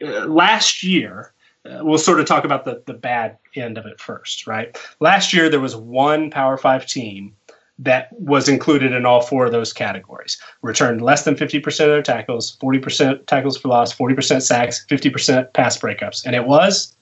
last year, uh, we'll sort of talk about the, the bad end of it first, right? Last year, there was one Power Five team that was included in all four of those categories. Returned less than 50% of their tackles, 40% tackles for loss, 40% sacks, 50% pass breakups. And it was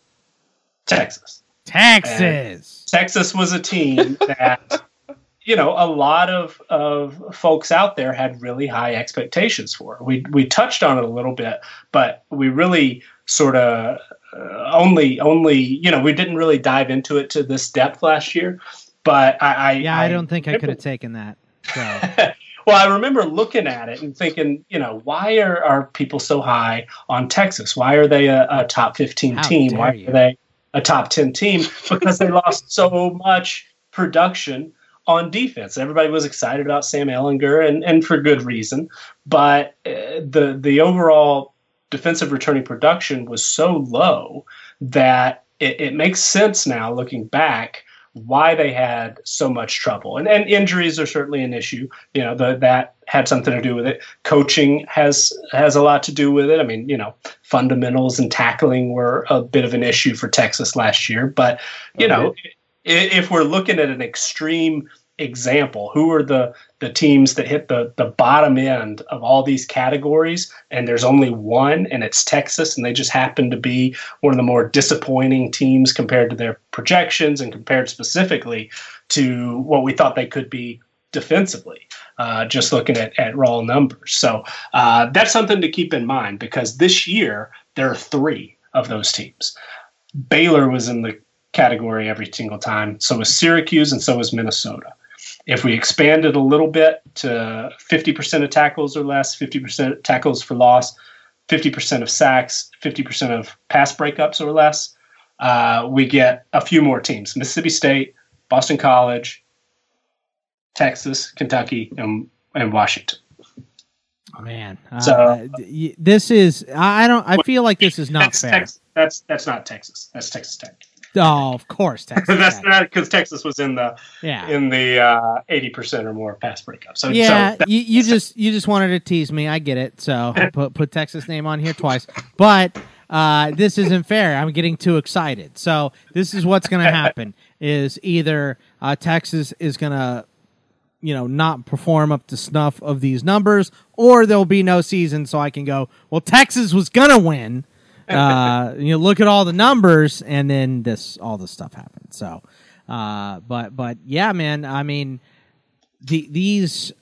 Texas. Texas. And Texas was a team that, you know, a lot of, of folks out there had really high expectations for. We, we touched on it a little bit, but we really sort of uh, only, only, you know, we didn't really dive into it to this depth last year but I, I yeah, I, I don't think I could have taken that. So. well, I remember looking at it and thinking, you know, why are, are people so high on Texas? Why are they a, a top 15 How team? Why you. are they a top 10 team? Because they lost so much production on defense. Everybody was excited about Sam Ehlinger, and, and for good reason. But uh, the the overall defensive returning production was so low that it, it makes sense now looking back why they had so much trouble. And, and injuries are certainly an issue. You know, the, that had something to do with it. Coaching has has a lot to do with it. I mean, you know, fundamentals and tackling were a bit of an issue for Texas last year. But you okay. know, if we're looking at an extreme example. Who are the the teams that hit the the bottom end of all these categories? And there's only one, and it's Texas, and they just happen to be one of the more disappointing teams compared to their projections and compared specifically to what we thought they could be defensively. Uh, just looking at, at raw numbers. So uh, that's something to keep in mind because this year there are three of those teams. Baylor was in the category every single time. So was Syracuse and so was Minnesota. If we expanded a little bit to 50% of tackles or less, 50% tackles for loss, 50% of sacks, 50% of pass breakups or less, uh, we get a few more teams Mississippi State, Boston College, Texas, Kentucky, and, and Washington. Man, uh, so this is I don't I feel like this is not that's fair. That's that's not Texas. That's Texas Tech. Oh, of course, Texas. That's not because Texas was in the yeah in the uh, eighty uh, percent or more pass breakup. So yeah, so you, you just you just wanted to tease me. I get it. So put put Texas name on here twice, but uh, this isn't fair. I'm getting too excited. So this is what's going to happen: is either uh, Texas is going to you know not perform up to snuff of these numbers, or there'll be no season. So I can go. Well, Texas was going to win uh, you know, look at all the numbers, and then this all this stuff happened. So, uh, but but yeah, man. I mean, the, these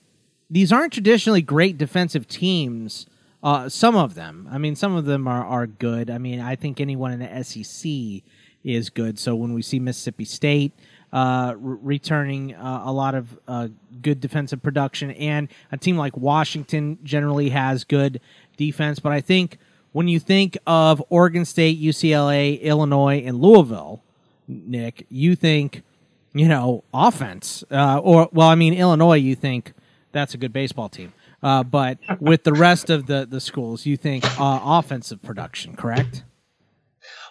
these aren't traditionally great defensive teams. Uh, some of them. I mean, some of them are are good. I mean, I think anyone in the SEC is good. So when we see Mississippi State. Uh, re- returning uh, a lot of uh, good defensive production, and a team like Washington generally has good defense. But I think when you think of Oregon State, UCLA, Illinois, and Louisville, Nick, you think, you know, offense. Uh, or, well, I mean, Illinois, you think that's a good baseball team. Uh, but with the rest of the, the schools, you think uh, offensive production, correct?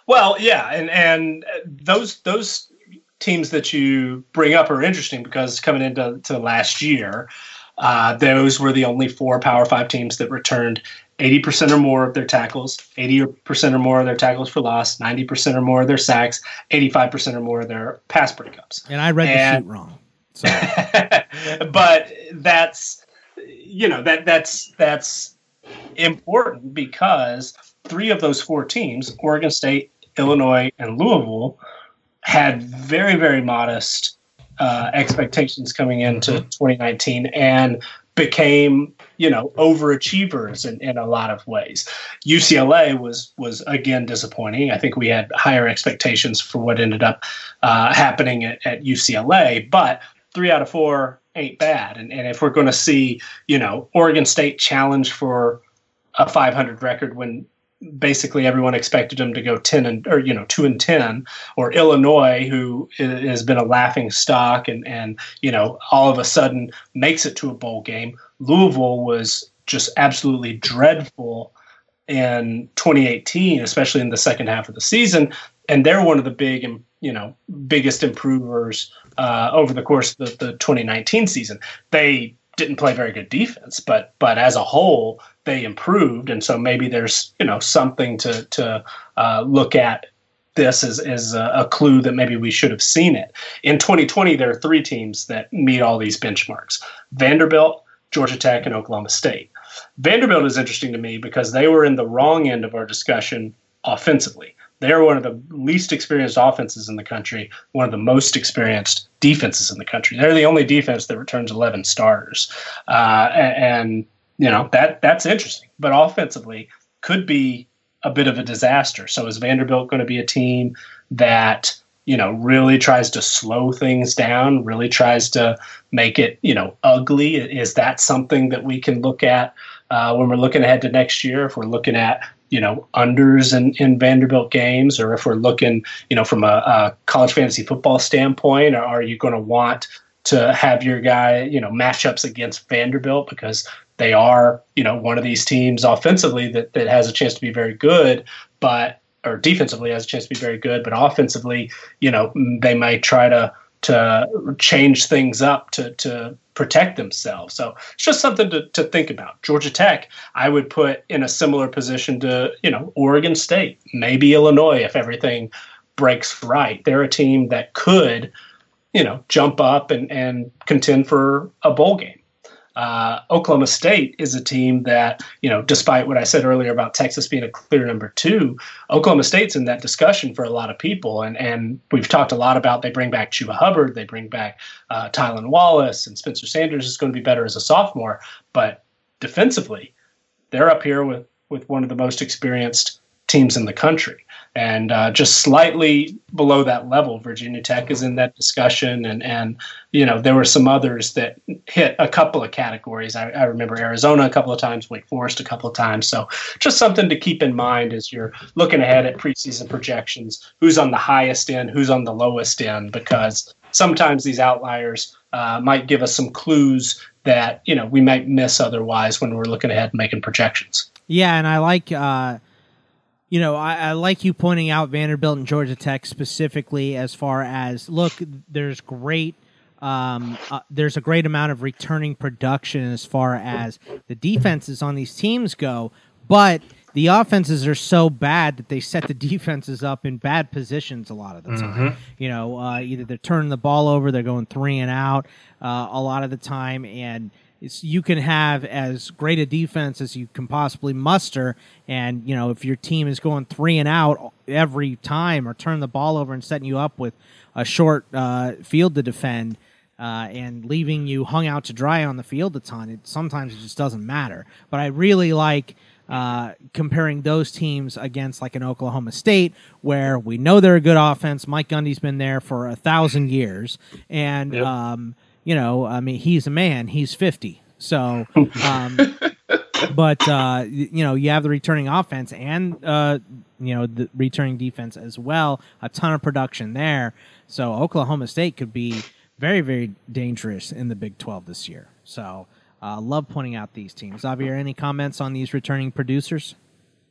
Well, yeah, and and those those teams that you bring up are interesting because coming into to last year, uh, those were the only four Power Five teams that returned 80% or more of their tackles, 80% or more of their tackles for loss, 90% or more of their sacks, 85% or more of their pass breakups. And I read and, the sheet wrong. So. but that's you know that that's that's important because three of those four teams, Oregon State, Illinois, and Louisville, had very very modest uh, expectations coming into 2019 and became you know overachievers in, in a lot of ways. UCLA was was again disappointing. I think we had higher expectations for what ended up uh, happening at, at UCLA, but three out of four ain't bad. And and if we're going to see you know Oregon State challenge for a 500 record when basically everyone expected them to go 10 and or you know 2 and 10 or Illinois who has been a laughing stock and and you know all of a sudden makes it to a bowl game. Louisville was just absolutely dreadful in 2018 especially in the second half of the season and they're one of the big and you know biggest improvers uh, over the course of the, the 2019 season. They didn't play very good defense, but but as a whole they improved, and so maybe there's you know something to to uh, look at this as, as a, a, clue that maybe we should have seen it. In 2020, there are three teams that meet all these benchmarks: Vanderbilt, Georgia Tech, and Oklahoma State. Vanderbilt is interesting to me because they were in the wrong end of our discussion offensively. They're one of the least experienced offenses in the country, one of the most experienced defenses in the country. They're the only defense that returns 11 starters, uh, and, you know that that's interesting. But offensively, could be a bit of a disaster. So is Vanderbilt going to be a team that you know really tries to slow things down, really tries to make it you know ugly? Is that something that we can look at uh, when we're looking ahead to next year? If we're looking at you know unders in, in Vanderbilt games, or if we're looking you know from a, a college fantasy football standpoint, are you going to want to have your guy you know matchups against Vanderbilt? Because they are you know one of these teams offensively that that has a chance to be very good, but or defensively has a chance to be very good, but offensively you know they might try to to change things up to to protect themselves. So it's just something to, to think about. Georgia Tech, I would put in a similar position to, you know, Oregon State, maybe Illinois if everything breaks right. They're a team that could you know, jump up and, and contend for a bowl game. Uh, Oklahoma State is a team that, you know, despite what I said earlier about Texas being a clear number two, Oklahoma State's in that discussion for a lot of people. And and we've talked a lot about they bring back Chuba Hubbard, they bring back uh, Tylan Wallace, and Spencer Sanders is going to be better as a sophomore. But defensively, they're up here with with one of the most experienced teams in the country. And uh, just slightly below that level, Virginia Tech is in that discussion. And, and you know, there were some others that hit a couple of categories. I, I remember Arizona a couple of times, Wake Forest a couple of times. So just something to keep in mind as you're looking ahead at preseason projections who's on the highest end, who's on the lowest end, because sometimes these outliers uh, might give us some clues that you know we might miss otherwise when we're looking ahead and making projections. Yeah, and I like uh, you know, I, I, like you pointing out Vanderbilt and Georgia Tech specifically as far as look, there's great. Um, uh, there's a great amount of returning production as far as the defenses on these teams go, but the offenses are so bad that they set the defenses up in bad positions a lot of the time. Mm-hmm. You know, uh, either they're turning the ball over, they're going three and out uh, a lot of the time, and you can have as great a defense as you can possibly muster, and you know if your team is going three and out every time or turn the ball over and setting you up with a short uh, field to defend. Uh, and leaving you hung out to dry on the field a ton. It sometimes it just doesn't matter. But I really like uh, comparing those teams against like an Oklahoma State, where we know they're a good offense. Mike Gundy's been there for a thousand years, and yep. um, you know, I mean, he's a man. He's fifty. So, um, but uh, you know, you have the returning offense and uh, you know the returning defense as well. A ton of production there. So Oklahoma State could be very, very dangerous in the Big Twelve this year. So, uh, love pointing out these teams. Javier, any comments on these returning producers?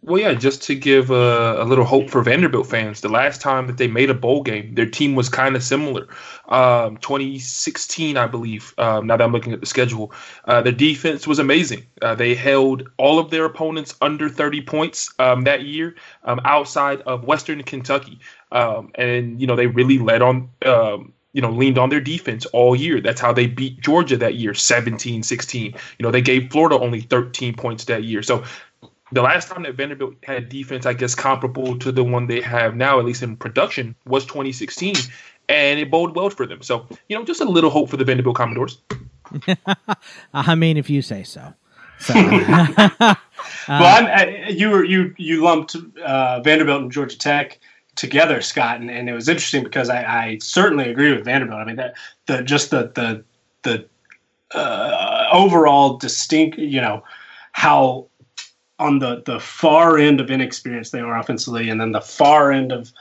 Well, yeah, just to give a, a, little hope for Vanderbilt fans. The last time that they made a bowl game, their team was kind of similar. Um, 2016, I believe. Um, now that I'm looking at the schedule, uh, their defense was amazing. Uh, they held all of their opponents under 30 points um, that year, um, outside of Western Kentucky, um, and you know they really led on. Um, you know, leaned on their defense all year. That's how they beat Georgia that year, 17 16. You know, they gave Florida only 13 points that year. So the last time that Vanderbilt had defense, I guess, comparable to the one they have now, at least in production, was 2016, and it boded well for them. So, you know, just a little hope for the Vanderbilt Commodores. I mean, if you say so. so. well, I, you were you you lumped uh, Vanderbilt and Georgia Tech together, Scott, and, and it was interesting because I, I, certainly agree with Vanderbilt. I mean, that the just the the the uh, overall distinct, you know, how on the the far end of inexperience they are offensively, and then the far end of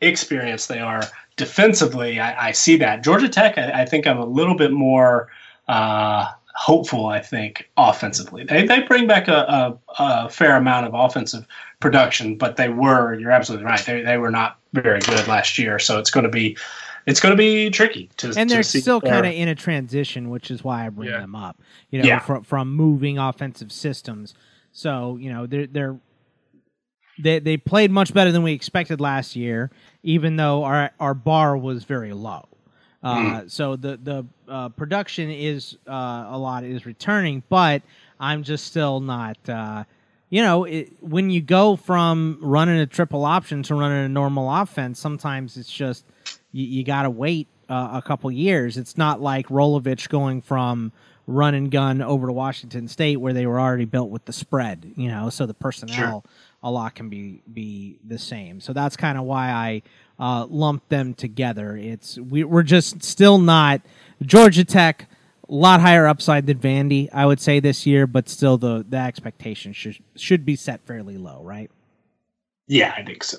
experience they are defensively. I, I see that Georgia Tech. I, I, think I'm a little bit more uh, hopeful. I think offensively, they they bring back a, a, a, fair amount of offensive production, but they were. You're absolutely right. They they were not very good last year, so it's going to be. It's going to be tricky to, and they're to still kind of in a transition, which is why I bring yeah. them up. You know, yeah. from from moving offensive systems so you know they're they're they they played much better than we expected last year, even though our our bar was very low. Uh, mm. So the the uh, production is uh, a lot is returning, but I'm just still not. Uh, you know, it, when you go from running a triple option to running a normal offense, sometimes it's just you, you got to wait uh, a couple years. It's not like Rolovich going from run and gun over to Washington State where they were already built with the spread, you know, so the personnel sure. a lot can be be the same. So that's kind of why I uh, lumped them together. It's we, we're just still not Georgia Tech a lot higher upside than Vandy, I would say this year, but still the the expectation should should be set fairly low, right? Yeah, I think so.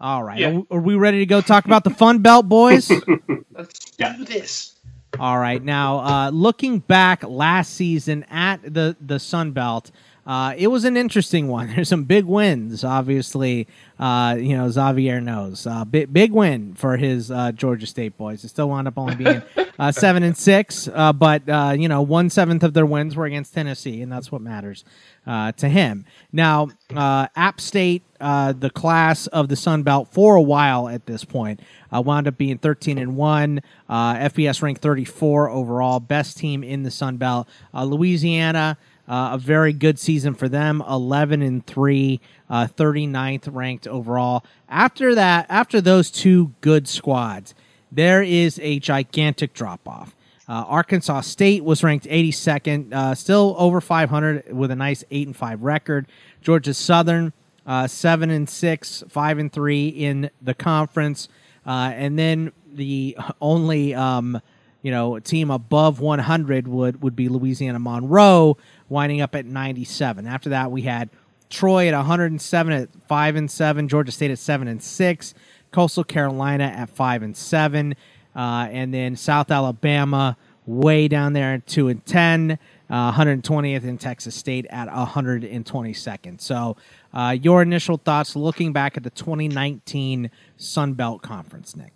All right, yeah. are, are, we ready to go talk about the Fun Belt, boys? Let's yeah. do this. All right. Now, uh, looking back last season at the the Sun Belt, uh, it was an interesting one. There's some big wins, obviously. Uh, you know, Xavier knows. Uh, big, big win for his uh, Georgia State boys. It still wound up only being uh, seven and six, uh, but you know, one seventh of their wins were against Tennessee, and that's what matters to him. Now, App State, the class of the Sun Belt for a while at this point, uh, wound up being 13 and one. Uh, FBS ranked 34 overall, best team in the Sun Belt. Uh, Louisiana. Uh, a very good season for them 11 and 3 uh, 39th ranked overall after that after those two good squads there is a gigantic drop off uh, Arkansas State was ranked 82nd, uh, still over 500 with a nice eight and five record. Georgia Southern uh, seven and six, five and three in the conference, uh, and then the only um, you know team above 100 would would be Louisiana Monroe, winding up at 97. After that, we had Troy at 107 at five and seven, Georgia State at seven and six, Coastal Carolina at five and seven uh, and then South Alabama way down there at two and ten. Uh, 120th in Texas State at 122nd. So, uh, your initial thoughts looking back at the 2019 Sun Belt Conference, Nick?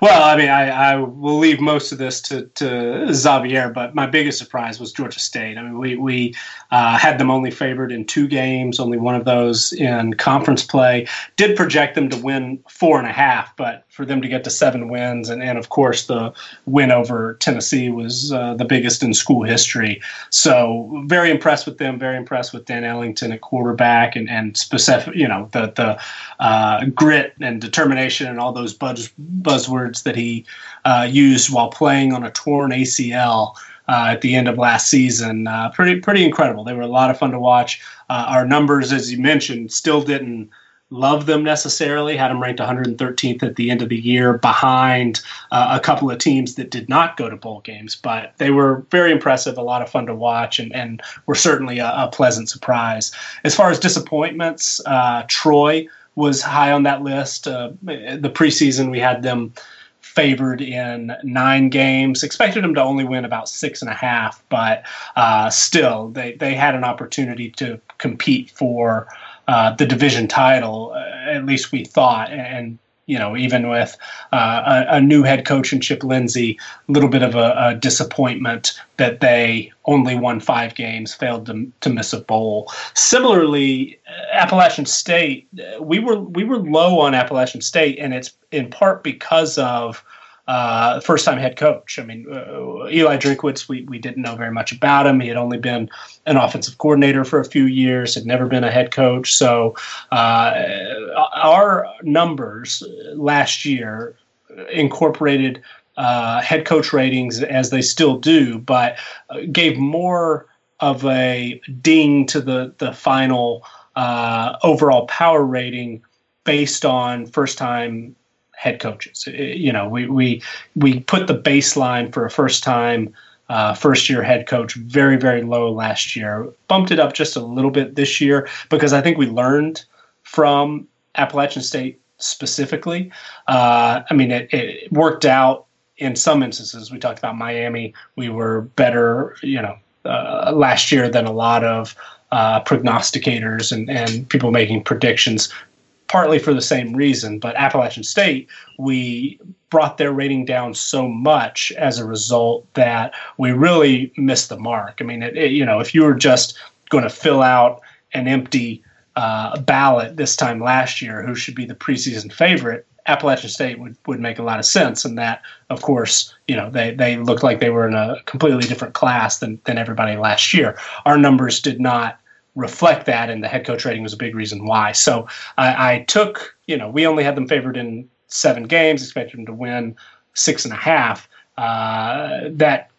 Well, I mean, I, I will leave most of this to, to Xavier, but my biggest surprise was Georgia State. I mean, we, we uh, had them only favored in two games, only one of those in conference play. Did project them to win four and a half, but for them to get to seven wins, and, and of course, the win over Tennessee was uh, the biggest in school history. So, very impressed with them, very impressed with Dan Ellington at quarterback, and, and specific, you know, the, the uh, grit and determination and all those buzz, buzzwords that he uh, used while playing on a torn ACL uh, at the end of last season. Uh, pretty pretty incredible. They were a lot of fun to watch. Uh, our numbers, as you mentioned, still didn't love them necessarily. Had them ranked 113th at the end of the year, behind uh, a couple of teams that did not go to bowl games. But they were very impressive, a lot of fun to watch, and, and were certainly a, a pleasant surprise. As far as disappointments, uh, Troy was high on that list. Uh, the preseason, we had them favored in nine games. Expected them to only win about six and a half, but uh, still, they, they had an opportunity to compete for uh, the division title. Uh, at least we thought, and you know, even with uh, a, a, new head coach in Chip Lindsey, a little bit of a, a, disappointment that they only won five games, failed to, to miss a bowl. Similarly, Appalachian State, we were we were low on Appalachian State, and it's in part because of uh, first time head coach. I mean, uh, Eli Drinkwitz, we, we didn't know very much about him. He had only been an offensive coordinator for a few years, had never been a head coach. So uh, our numbers last year incorporated uh, head coach ratings as they still do, but gave more of a ding to the, the final uh, overall power rating based on first time head coaches. You know, we we we put the baseline for a first time uh, first year head coach very very low last year. Bumped it up just a little bit this year because I think we learned from Appalachian State specifically. Uh, I mean, it, it worked out in some instances. We talked about Miami. We were better, you know, uh, last year than a lot of uh, prognosticators and, and people making predictions partly for the same reason. But Appalachian State, we brought their rating down so much as a result that we really missed the mark. I mean, it, it, you know, if you were just going to fill out an empty uh, ballot this time last year, who should be the preseason favorite? Appalachian State would, would make a lot of sense, and that, of course, you know they they looked like they were in a completely different class than than everybody last year. Our numbers did not reflect that, and the head coach rating was a big reason why. So I, I took, you know, we only had them favored in seven games, expected them to win six and a half. Uh, that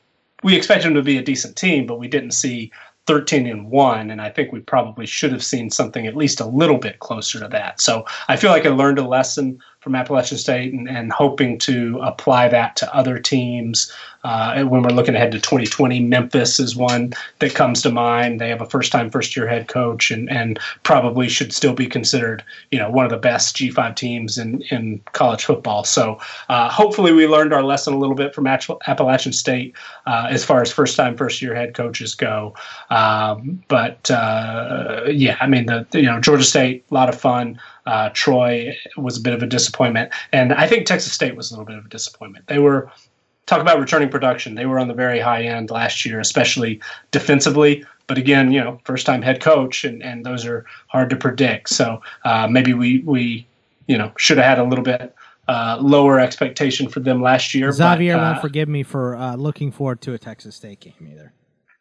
we expected them to be a decent team, but we didn't see 13 and 1 and i think we probably should have seen something at least a little bit closer to that so i feel like i learned a lesson from Appalachian State and, and hoping to apply that to other teams. Uh, when we're looking ahead to 2020, Memphis is one that comes to mind. They have a first-time, first-year head coach, and and probably should still be considered, you know, one of the best G5 teams in in college football. So uh, hopefully, we learned our lesson a little bit from Appalachian State uh, as far as first-time, first-year head coaches go. Um, but uh, yeah, I mean, the you know Georgia State, a lot of fun. Uh, Troy was a bit of a disappointment, and I think Texas State was a little bit of a disappointment. They were talk about returning production. They were on the very high end last year, especially defensively. But again, you know, first time head coach, and, and those are hard to predict. So uh, maybe we we you know should have had a little bit uh, lower expectation for them last year. Xavier but, uh, won't forgive me for uh, looking forward to a Texas State game either.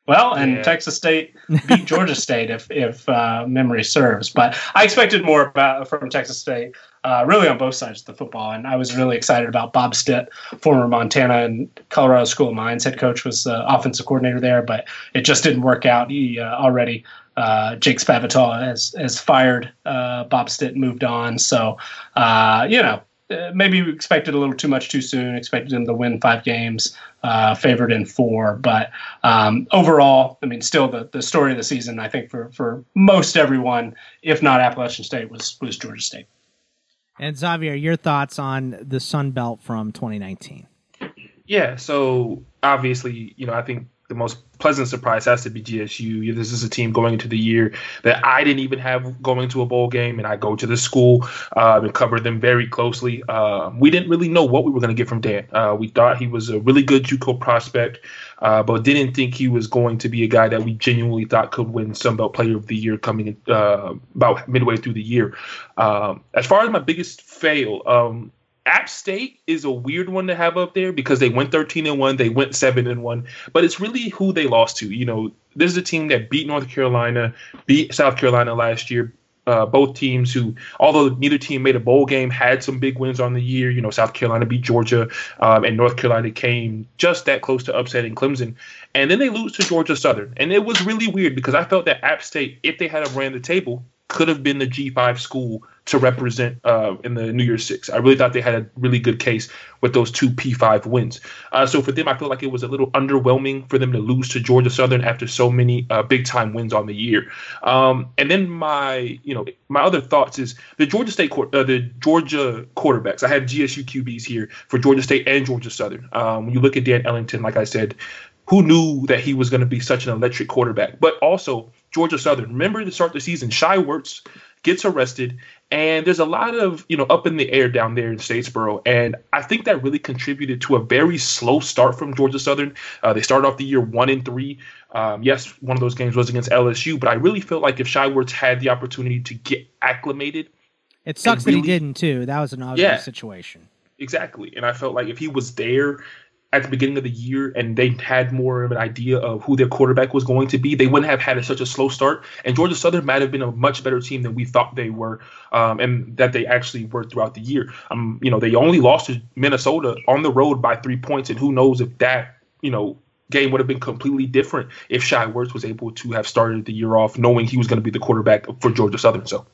Well, and yeah. Texas State beat Georgia State if if uh, memory serves. But I expected more about from Texas State, uh, really on both sides of the football, and I was really excited about Bob Stitt, former Montana and Colorado School of Mines head coach, was the offensive coordinator there, but it just didn't work out. He uh, already uh, Jake Spavital has has fired uh, Bob Stitt, moved on, so uh, you know uh, maybe we expected a little too much too soon. Expected them to win five games, uh, favored in four. But um, overall, I mean, still the, the story of the season, I think for for most everyone, if not Appalachian State, was was Georgia State. And Xavier, your thoughts on the Sun Belt from 2019? Yeah, so obviously, you know, I think the most pleasant surprise has to be GSU. This is a team going into the year that I didn't even have going to a bowl game, and I go to the school uh, and cover them very closely. Uh, we didn't really know what we were going to get from Dan. Uh, we thought he was a really good JUCO prospect, uh, but didn't think he was going to be a guy that we genuinely thought could win Sunbelt Player of the Year coming uh, about midway through the year. Um, as far as my biggest fail, um, App State is a weird one to have up there because they went 13 and 1, they went 7 and 1, but it's really who they lost to. You know, this is a team that beat North Carolina, beat South Carolina last year. Uh, both teams who, although neither team made a bowl game, had some big wins on the year. You know, South Carolina beat Georgia, um, and North Carolina came just that close to upsetting Clemson. And then they lose to Georgia Southern. And it was really weird because I felt that App State, if they had a ran the table, could have been the G5 school to represent uh, in the New Year's Six. I really thought they had a really good case with those two P5 wins. Uh, so for them, I feel like it was a little underwhelming for them to lose to Georgia Southern after so many uh, big time wins on the year. Um, and then my, you know, my other thoughts is the Georgia State, uh, the Georgia quarterbacks. I have GSU QBs here for Georgia State and Georgia Southern. Um, when you look at Dan Ellington, like I said, who knew that he was going to be such an electric quarterback? But also Georgia Southern. Remember to start the season, Shai Werts gets arrested, and there's a lot of you know up in the air down there in Statesboro, and I think that really contributed to a very slow start from Georgia Southern. Uh, they started off the year one and three. Um, yes, one of those games was against LSU, but I really felt like if Shai Werts had the opportunity to get acclimated, it sucks really, that he didn't too. That was an obvious yeah, situation. Exactly, and I felt like if he was there at the beginning of the year and they had more of an idea of who their quarterback was going to be, they wouldn't have had a, such a slow start. And Georgia Southern might have been a much better team than we thought they were, um, and that they actually were throughout the year. Um, you know, they only lost to Minnesota on the road by three points, and who knows if that, you know, game would have been completely different if Shai Werts was able to have started the year off knowing he was going to be the quarterback for Georgia Southern. So.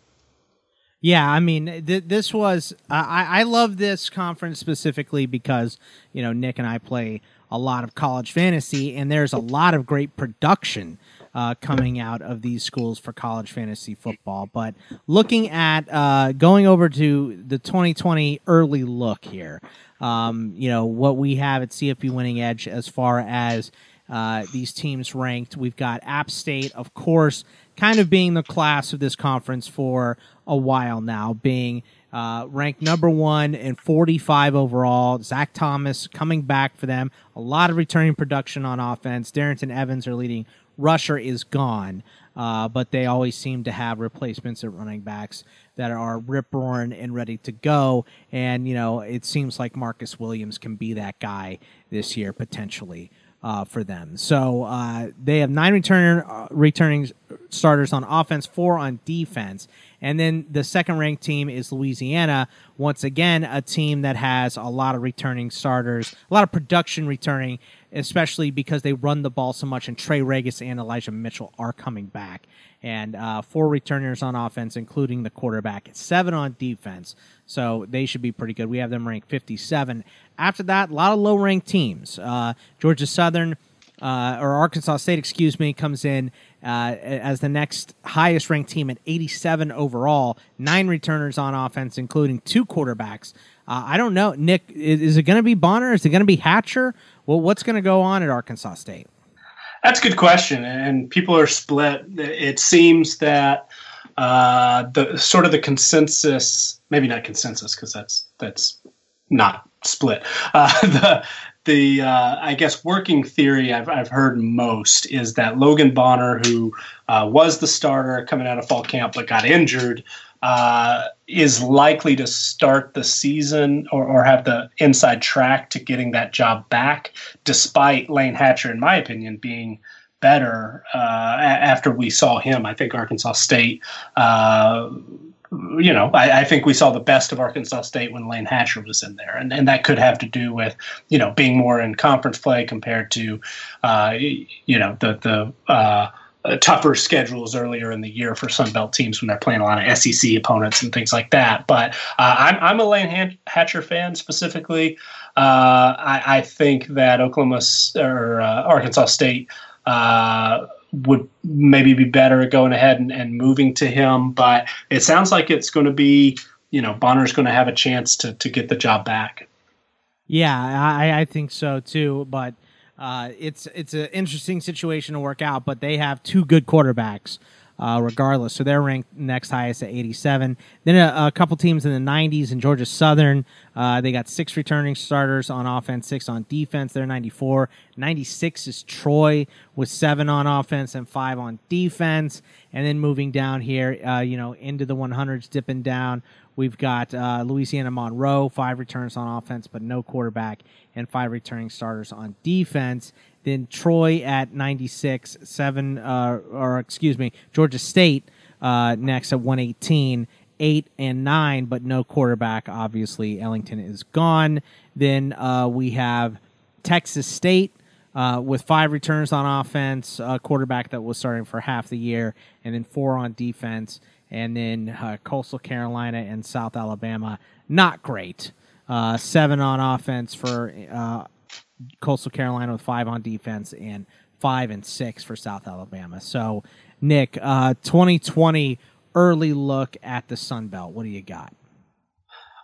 Yeah, I mean, th- this was uh, I, I love this conference specifically because you know Nick and I play a lot of college fantasy, and there's a lot of great production uh, coming out of these schools for college fantasy football. But looking at uh, going over to the 2020 early look here, um, you know what we have at CFP Winning Edge as far as uh, these teams ranked. We've got App State, of course, kind of being the class of this conference for a while now, being uh, ranked number one and 45 overall. Zach Thomas coming back for them. A lot of returning production on offense. Darrynton Evans, their leading rusher, is gone. Uh, but they always seem to have replacements at running backs that are rip roaring and ready to go. And, you know, it seems like Marcus Williams can be that guy this year potentially uh, for them. So uh, they have nine uh, returning starters on offense, four on defense. And then the second ranked team is Louisiana. Once again, a team that has a lot of returning starters, a lot of production returning, especially because they run the ball so much. And Trey Ragas and Elijah Mitchell are coming back. And uh, four returners on offense, including the quarterback, seven on defense. So they should be pretty good. We have them ranked 57. After that, a lot of low ranked teams. Uh, Georgia Southern. Uh, or Arkansas State, excuse me, comes in uh, as the next highest ranked team at 87 overall, nine returners on offense, including two quarterbacks. Uh, I don't know, Nick. Is, is it going to be Bonner? Is it going to be Hatcher? Well, what's going to go on at Arkansas State? That's a good question, and people are split. It seems that uh, the sort of the consensus, maybe not consensus, because that's that's not split. Uh, the the uh, I guess working theory I've, I've heard most is that Logan Bonner, who uh, was the starter coming out of fall camp but got injured, uh, is likely to start the season or, or have the inside track to getting that job back, despite Layne Hatcher, in my opinion, being better uh, after we saw him. I think Arkansas State. You know, I, I, think we saw the best of Arkansas State when Layne Hatcher was in there, and and that could have to do with you know being more in conference play compared to uh, you know the the uh, tougher schedules earlier in the year for Sun Belt teams when they're playing a lot of SEC opponents and things like that. But uh, I'm, I'm a Layne Hatcher fan specifically. Uh, I, I, think that Oklahoma or uh, Arkansas State uh, would maybe be better at going ahead and, and moving to him. But it sounds like it's going to be, you know, Bonner's going to have a chance to, to get the job back. Yeah, I, I think so too. But uh, it's it's an interesting situation to work out, but they have two good quarterbacks. Uh, regardless. So they're ranked next highest at 87. Then a, a couple teams in the 90s in Georgia Southern. Uh, they got six returning starters on offense, six on defense. They're 94. 96 is Troy with seven on offense and five on defense. And then moving down here, uh, you know, into the 100s, dipping down. We've got uh, Louisiana Monroe, five returns on offense, but no quarterback, and five returning starters on defense. Then Troy at 96, seven, uh, or excuse me, Georgia State uh, next at 118, eight and nine, but no quarterback. Obviously, Ellington is gone. Then uh, we have Texas State. Uh, with five returns on offense, a quarterback that was starting for half the year, and then four on defense and then uh, Coastal Carolina and South Alabama, not great. Uh, seven on offense for uh, Coastal Carolina with five on defense, and five and six for South Alabama. So, Nick, 2020 uh, early look at the Sun Belt. What do you got?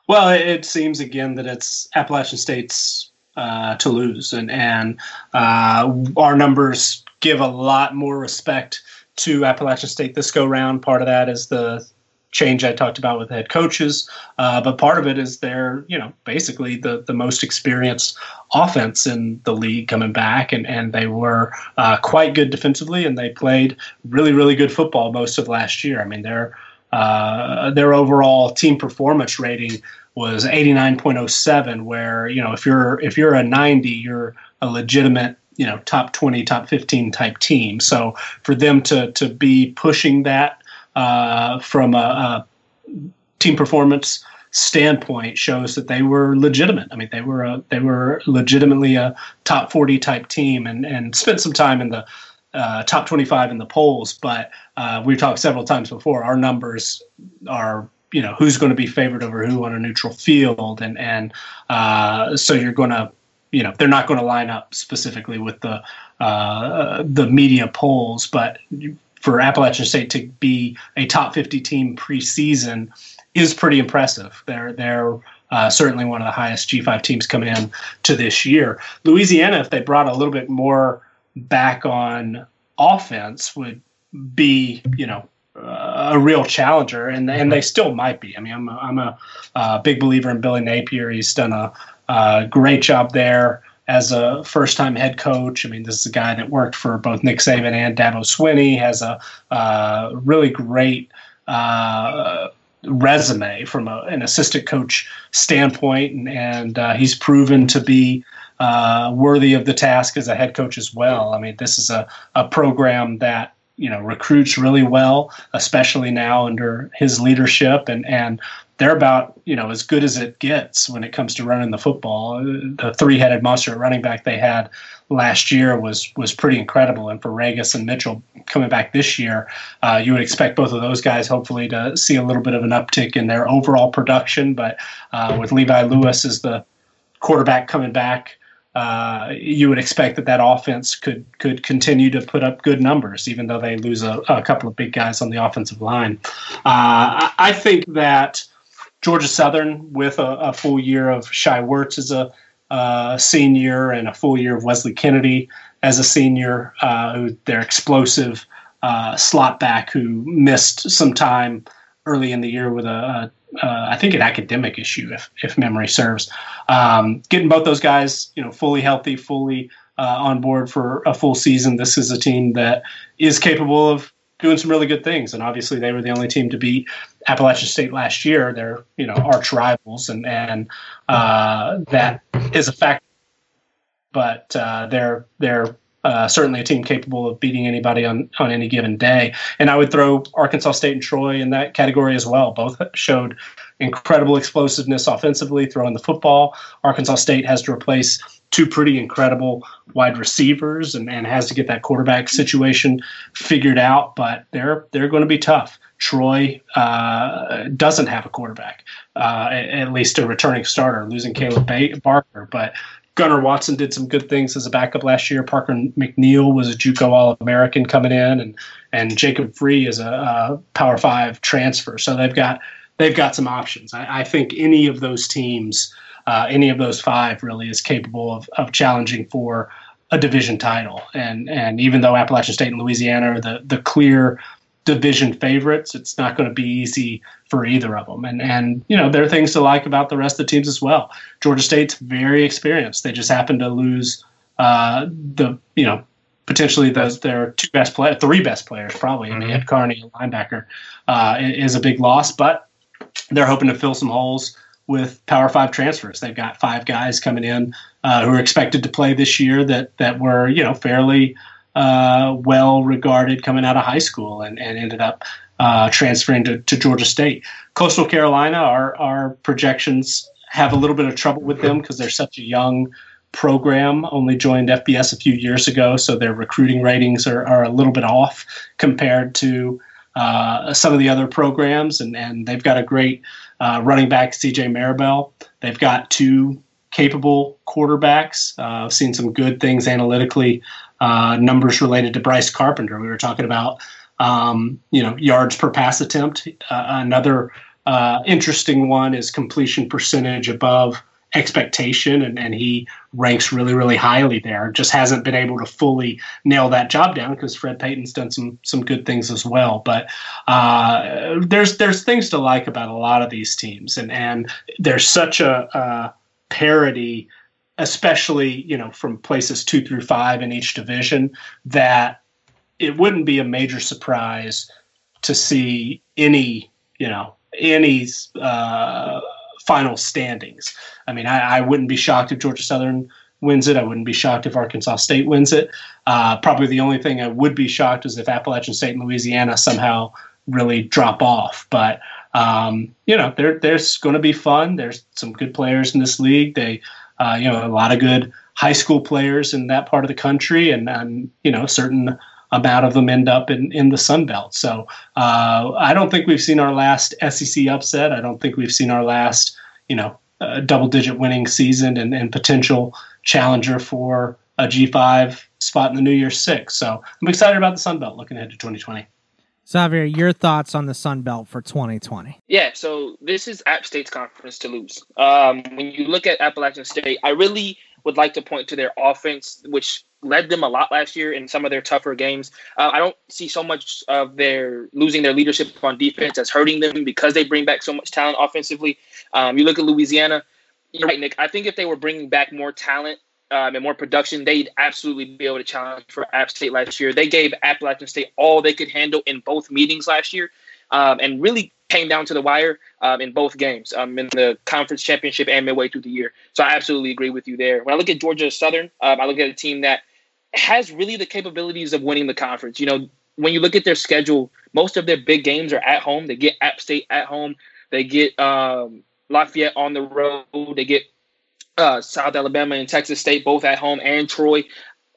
Well, it seems again that it's Appalachian State's uh, to lose, and and uh, our numbers give a lot more respect to Appalachian State this go round. Part of that is the change I talked about with head coaches, uh, but part of it is they're you know basically the the most experienced offense in the league coming back, and and they were uh, quite good defensively, and they played really really good football most of last year. I mean their uh, their overall team performance rating was 89.07 where you know if you're if you're a 90 you're a legitimate you know top 20 top 15 type team so for them to to be pushing that uh, from a, a, team performance standpoint shows that they were legitimate. I mean they were a, they were legitimately a top 40 type team and and spent some time in the uh, top 25 in the polls. But uh, we've talked several times before our numbers are you know who's going to be favored over who on a neutral field and and uh, so you're going to you know they're not going to line up specifically with the uh, the media polls, but for Appalachian State to be a top 50 team preseason is pretty impressive. They're they're uh, certainly one of the highest G5 teams coming in to this year. Louisiana, if they brought a little bit more back on offense, would be you know uh, a real challenger, and and they still might be. I mean, I'm a, I'm a uh, big believer in Billy Napier. He's done a uh, great job there as a first time head coach. I mean, this is a guy that worked for both Nick Saban and Dabo Swinney, has a uh, really great uh, resume from a, an assistant coach standpoint, and, and uh, he's proven to be. Uh, worthy of the task as a head coach as well. I mean, this is a, a program that you know recruits really well, especially now under his leadership, and and they're about you know as good as it gets when it comes to running the football. The three-headed monster at running back they had last year was was pretty incredible, and for Ragas and Mitchell coming back this year, uh, you would expect both of those guys hopefully to see a little bit of an uptick in their overall production. But uh, with Levi Lewis as the quarterback coming back. Uh, you would expect that that offense could could continue to put up good numbers, even though they lose a, a couple of big guys on the offensive line. Uh, I think that Georgia Southern with a, a full year of Shai Werts as a uh, senior and a full year of Wesley Kennedy as a senior, uh, their explosive uh, slot back who missed some time early in the year with a, I think an academic issue, if if memory serves. Um, getting both those guys, you know, fully healthy, fully uh, on board for a full season. This is a team that is capable of doing some really good things. And obviously, they were the only team to beat Appalachian State last year. They're you know arch rivals, and and uh, that is a fact. But uh, they're they're uh, certainly a team capable of beating anybody on on any given day. And I would throw Arkansas State and Troy in that category as well. Both showed incredible explosiveness offensively, throwing the football. Arkansas State has to replace two pretty incredible wide receivers and, and has to get that quarterback situation figured out. But they're they're going to be tough. Troy uh, doesn't have a quarterback, uh, at least a returning starter, losing Kaleb Barker. But Gunnar Watson did some good things as a backup last year. Parker McNeil was a JUCO All American coming in, and and Jacob Free is a, a, Power Five transfer. So they've got they've got some options. I, I think any of those teams, uh, any of those five, really is capable of, of challenging for a division title. And and even though Appalachian State and Louisiana are the the clear division favorites. It's not going to be easy for either of them. And and you know there are things to like about the rest of the teams as well. Georgia State's very experienced. They just happen to lose uh, the you know potentially the, their two best players, three best players probably. Mm-hmm. I mean, Ed Carney, a linebacker, uh, is a big loss, but they're hoping to fill some holes with Power Five transfers. They've got five guys coming in uh, who are expected to play this year that that were you know fairly uh, well regarded coming out of high school and, and ended up uh, transferring to, to Georgia State. Coastal Carolina, our, our projections have a little bit of trouble with them because they're such a young program, only joined FBS a few years ago, so their recruiting ratings are, are a little bit off compared to uh, some of the other programs. And, and they've got a great uh, running back, CJ Marable. They've got two capable quarterbacks. Uh, I've seen some good things analytically uh, numbers related to Bryce Carpenter. We were talking about, um, you know, yards per pass attempt. Uh, another interesting one is completion percentage above expectation, and, and he ranks really, really highly there. Just hasn't been able to fully nail that job down because Fred Payton's done some some good things as well. But uh, there's there's things to like about a lot of these teams, and and there's such a, a parity especially you know from places two through five in each division, that it wouldn't be a major surprise to see any you know any uh, final standings. I mean, I, I, wouldn't be shocked if Georgia Southern wins it. I wouldn't be shocked if Arkansas State wins it. Uh, probably the only thing I would be shocked is if Appalachian State and Louisiana somehow really drop off. But um, you know, there, there's going to be fun. There's some good players in this league. They uh, you know, a lot of good high school players in that part of the country, and, and you know, certain amount of them end up in, in the Sun Belt. So uh, I don't think we've seen our last SEC upset. I don't think we've seen our last, you know, uh, double digit winning season and, and potential challenger for a G5 spot in the New Year's Six. So I'm excited about the Sun Belt looking ahead to 2020. Xavier, your thoughts on the Sun Belt for 2020? Yeah, so this is App State's conference to lose. Um, when you look at Appalachian State, I really would like to point to their offense, which led them a lot last year in some of their tougher games. Uh, I don't see so much of their losing their leadership on defense as hurting them because they bring back so much talent offensively. Um, you look at Louisiana. You're right, Nick. I think if they were bringing back more talent um, and more production, they'd absolutely be able to challenge for App State last year. They gave Appalachian State all they could handle in both meetings last year, um, and really came down to the wire um, in both games, um, in the conference championship and midway through the year. So I absolutely agree with you there. When I look at Georgia Southern, um, I look at a team that has really the capabilities of winning the conference. You know, when you look at their schedule, most of their big games are at home. They get App State at home. They get um, Lafayette on the road. They get uh, South Alabama and Texas State both at home, and Troy.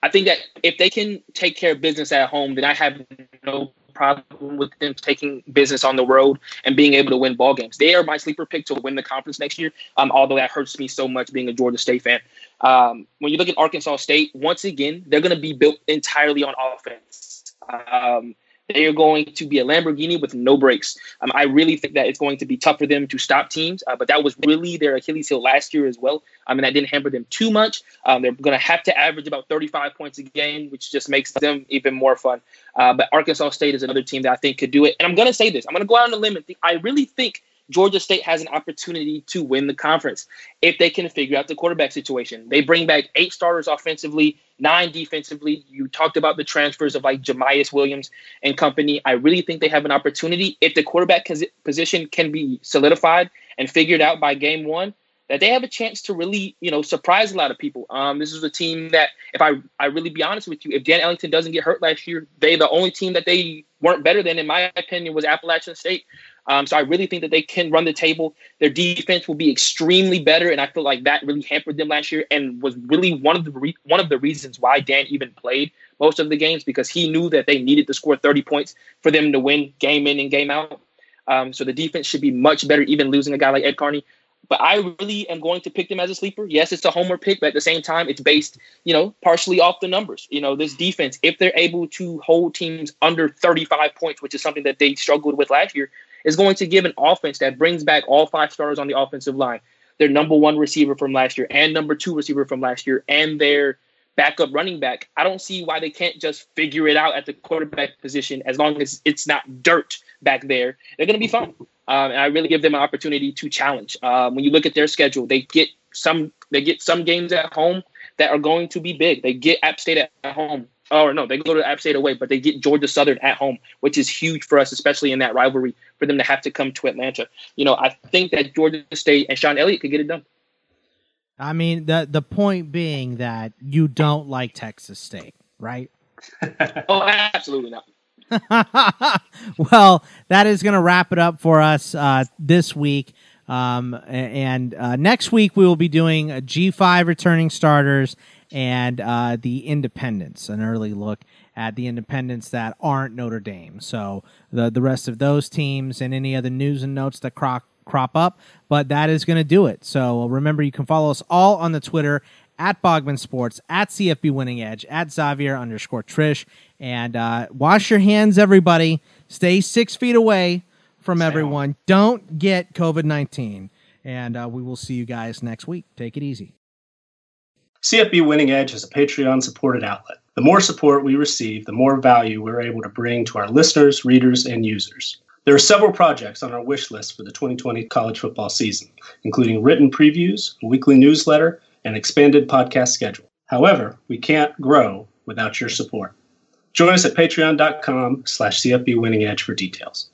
I think that if they can take care of business at home, then I have no problem with them taking business on the road and being able to win ball games. They are my sleeper pick to win the conference next year. Um, although that hurts me so much being a Georgia State fan. Um, when you look at Arkansas State, once again, they're going to be built entirely on offense. Um, they are going to be a Lamborghini with no brakes. Um, I really think that it's going to be tough for them to stop teams, uh, but that was really their Achilles heel last year as well. I mean, that didn't hamper them too much. Um, they're going to have to average about 35 points a game, which just makes them even more fun. Uh, but Arkansas State is another team that I think could do it. And I'm going to say this I'm going to go out on a limb and think I really think Georgia State has an opportunity to win the conference if they can figure out the quarterback situation. They bring back eight starters offensively, nine defensively. You talked about the transfers of like Jamyest Williams and company. I really think they have an opportunity if the quarterback position can be solidified and figured out by game one that they have a chance to really, you know, surprise a lot of people. Um, this is a team that, if I, I really be honest with you, if Dan Ellington doesn't get hurt last year, they the only team that they weren't better than, in my opinion, was Appalachian State. Um, so I really think that they can run the table. Their defense will be extremely better, and I feel like that really hampered them last year, and was really one of the re- one of the reasons why Dan even played most of the games because he knew that they needed to score 30 points for them to win game in and game out. Um, so the defense should be much better, even losing a guy like Ed Carney. But I really am going to pick them as a sleeper. Yes, it's a homer pick, but at the same time, it's based, you know, partially off the numbers. You know, this defense, if they're able to hold teams under 35 points, which is something that they struggled with last year, is going to give an offense that brings back all five starters on the offensive line, their number one receiver from last year and number two receiver from last year, and their backup running back. I don't see why they can't just figure it out at the quarterback position as long as it's not dirt back there. They're going to be fine. Um, and I really give them an opportunity to challenge. Um, when you look at their schedule, they get some they get some games at home that are going to be big. They get App State at home. Or no, they go to App State away, but they get Georgia Southern at home, which is huge for us, especially in that rivalry, for them to have to come to Atlanta. You know, I think that Georgia State and Shawn Elliott could get it done. I mean, the the point being that you don't like Texas State, right? oh, absolutely not. well, that is going to wrap it up for us uh, this week. Um, and uh, next week we will be doing a G5 returning starters and uh, the independents, an early look at the independents that aren't Notre Dame. So the the rest of those teams and any other news and notes that crop crop up. But that is going to do it. So remember, you can follow us all on the Twitter at Bogman Sports, at CFB Winning Edge, at Xavier underscore Triche. And uh, wash your hands, everybody. Stay six feet away from everyone. Don't get COVID 19. And uh, we will see you guys next week. Take it easy. CFB Winning Edge is a Patreon supported outlet. The more support we receive, the more value we're able to bring to our listeners, readers, and users. There are several projects on our wish list for the 2020 college football season, including written previews, a weekly newsletter, and expanded podcast schedule. However, we can't grow without your support. Join us at patreon.com slash CFB Winning Edge for details.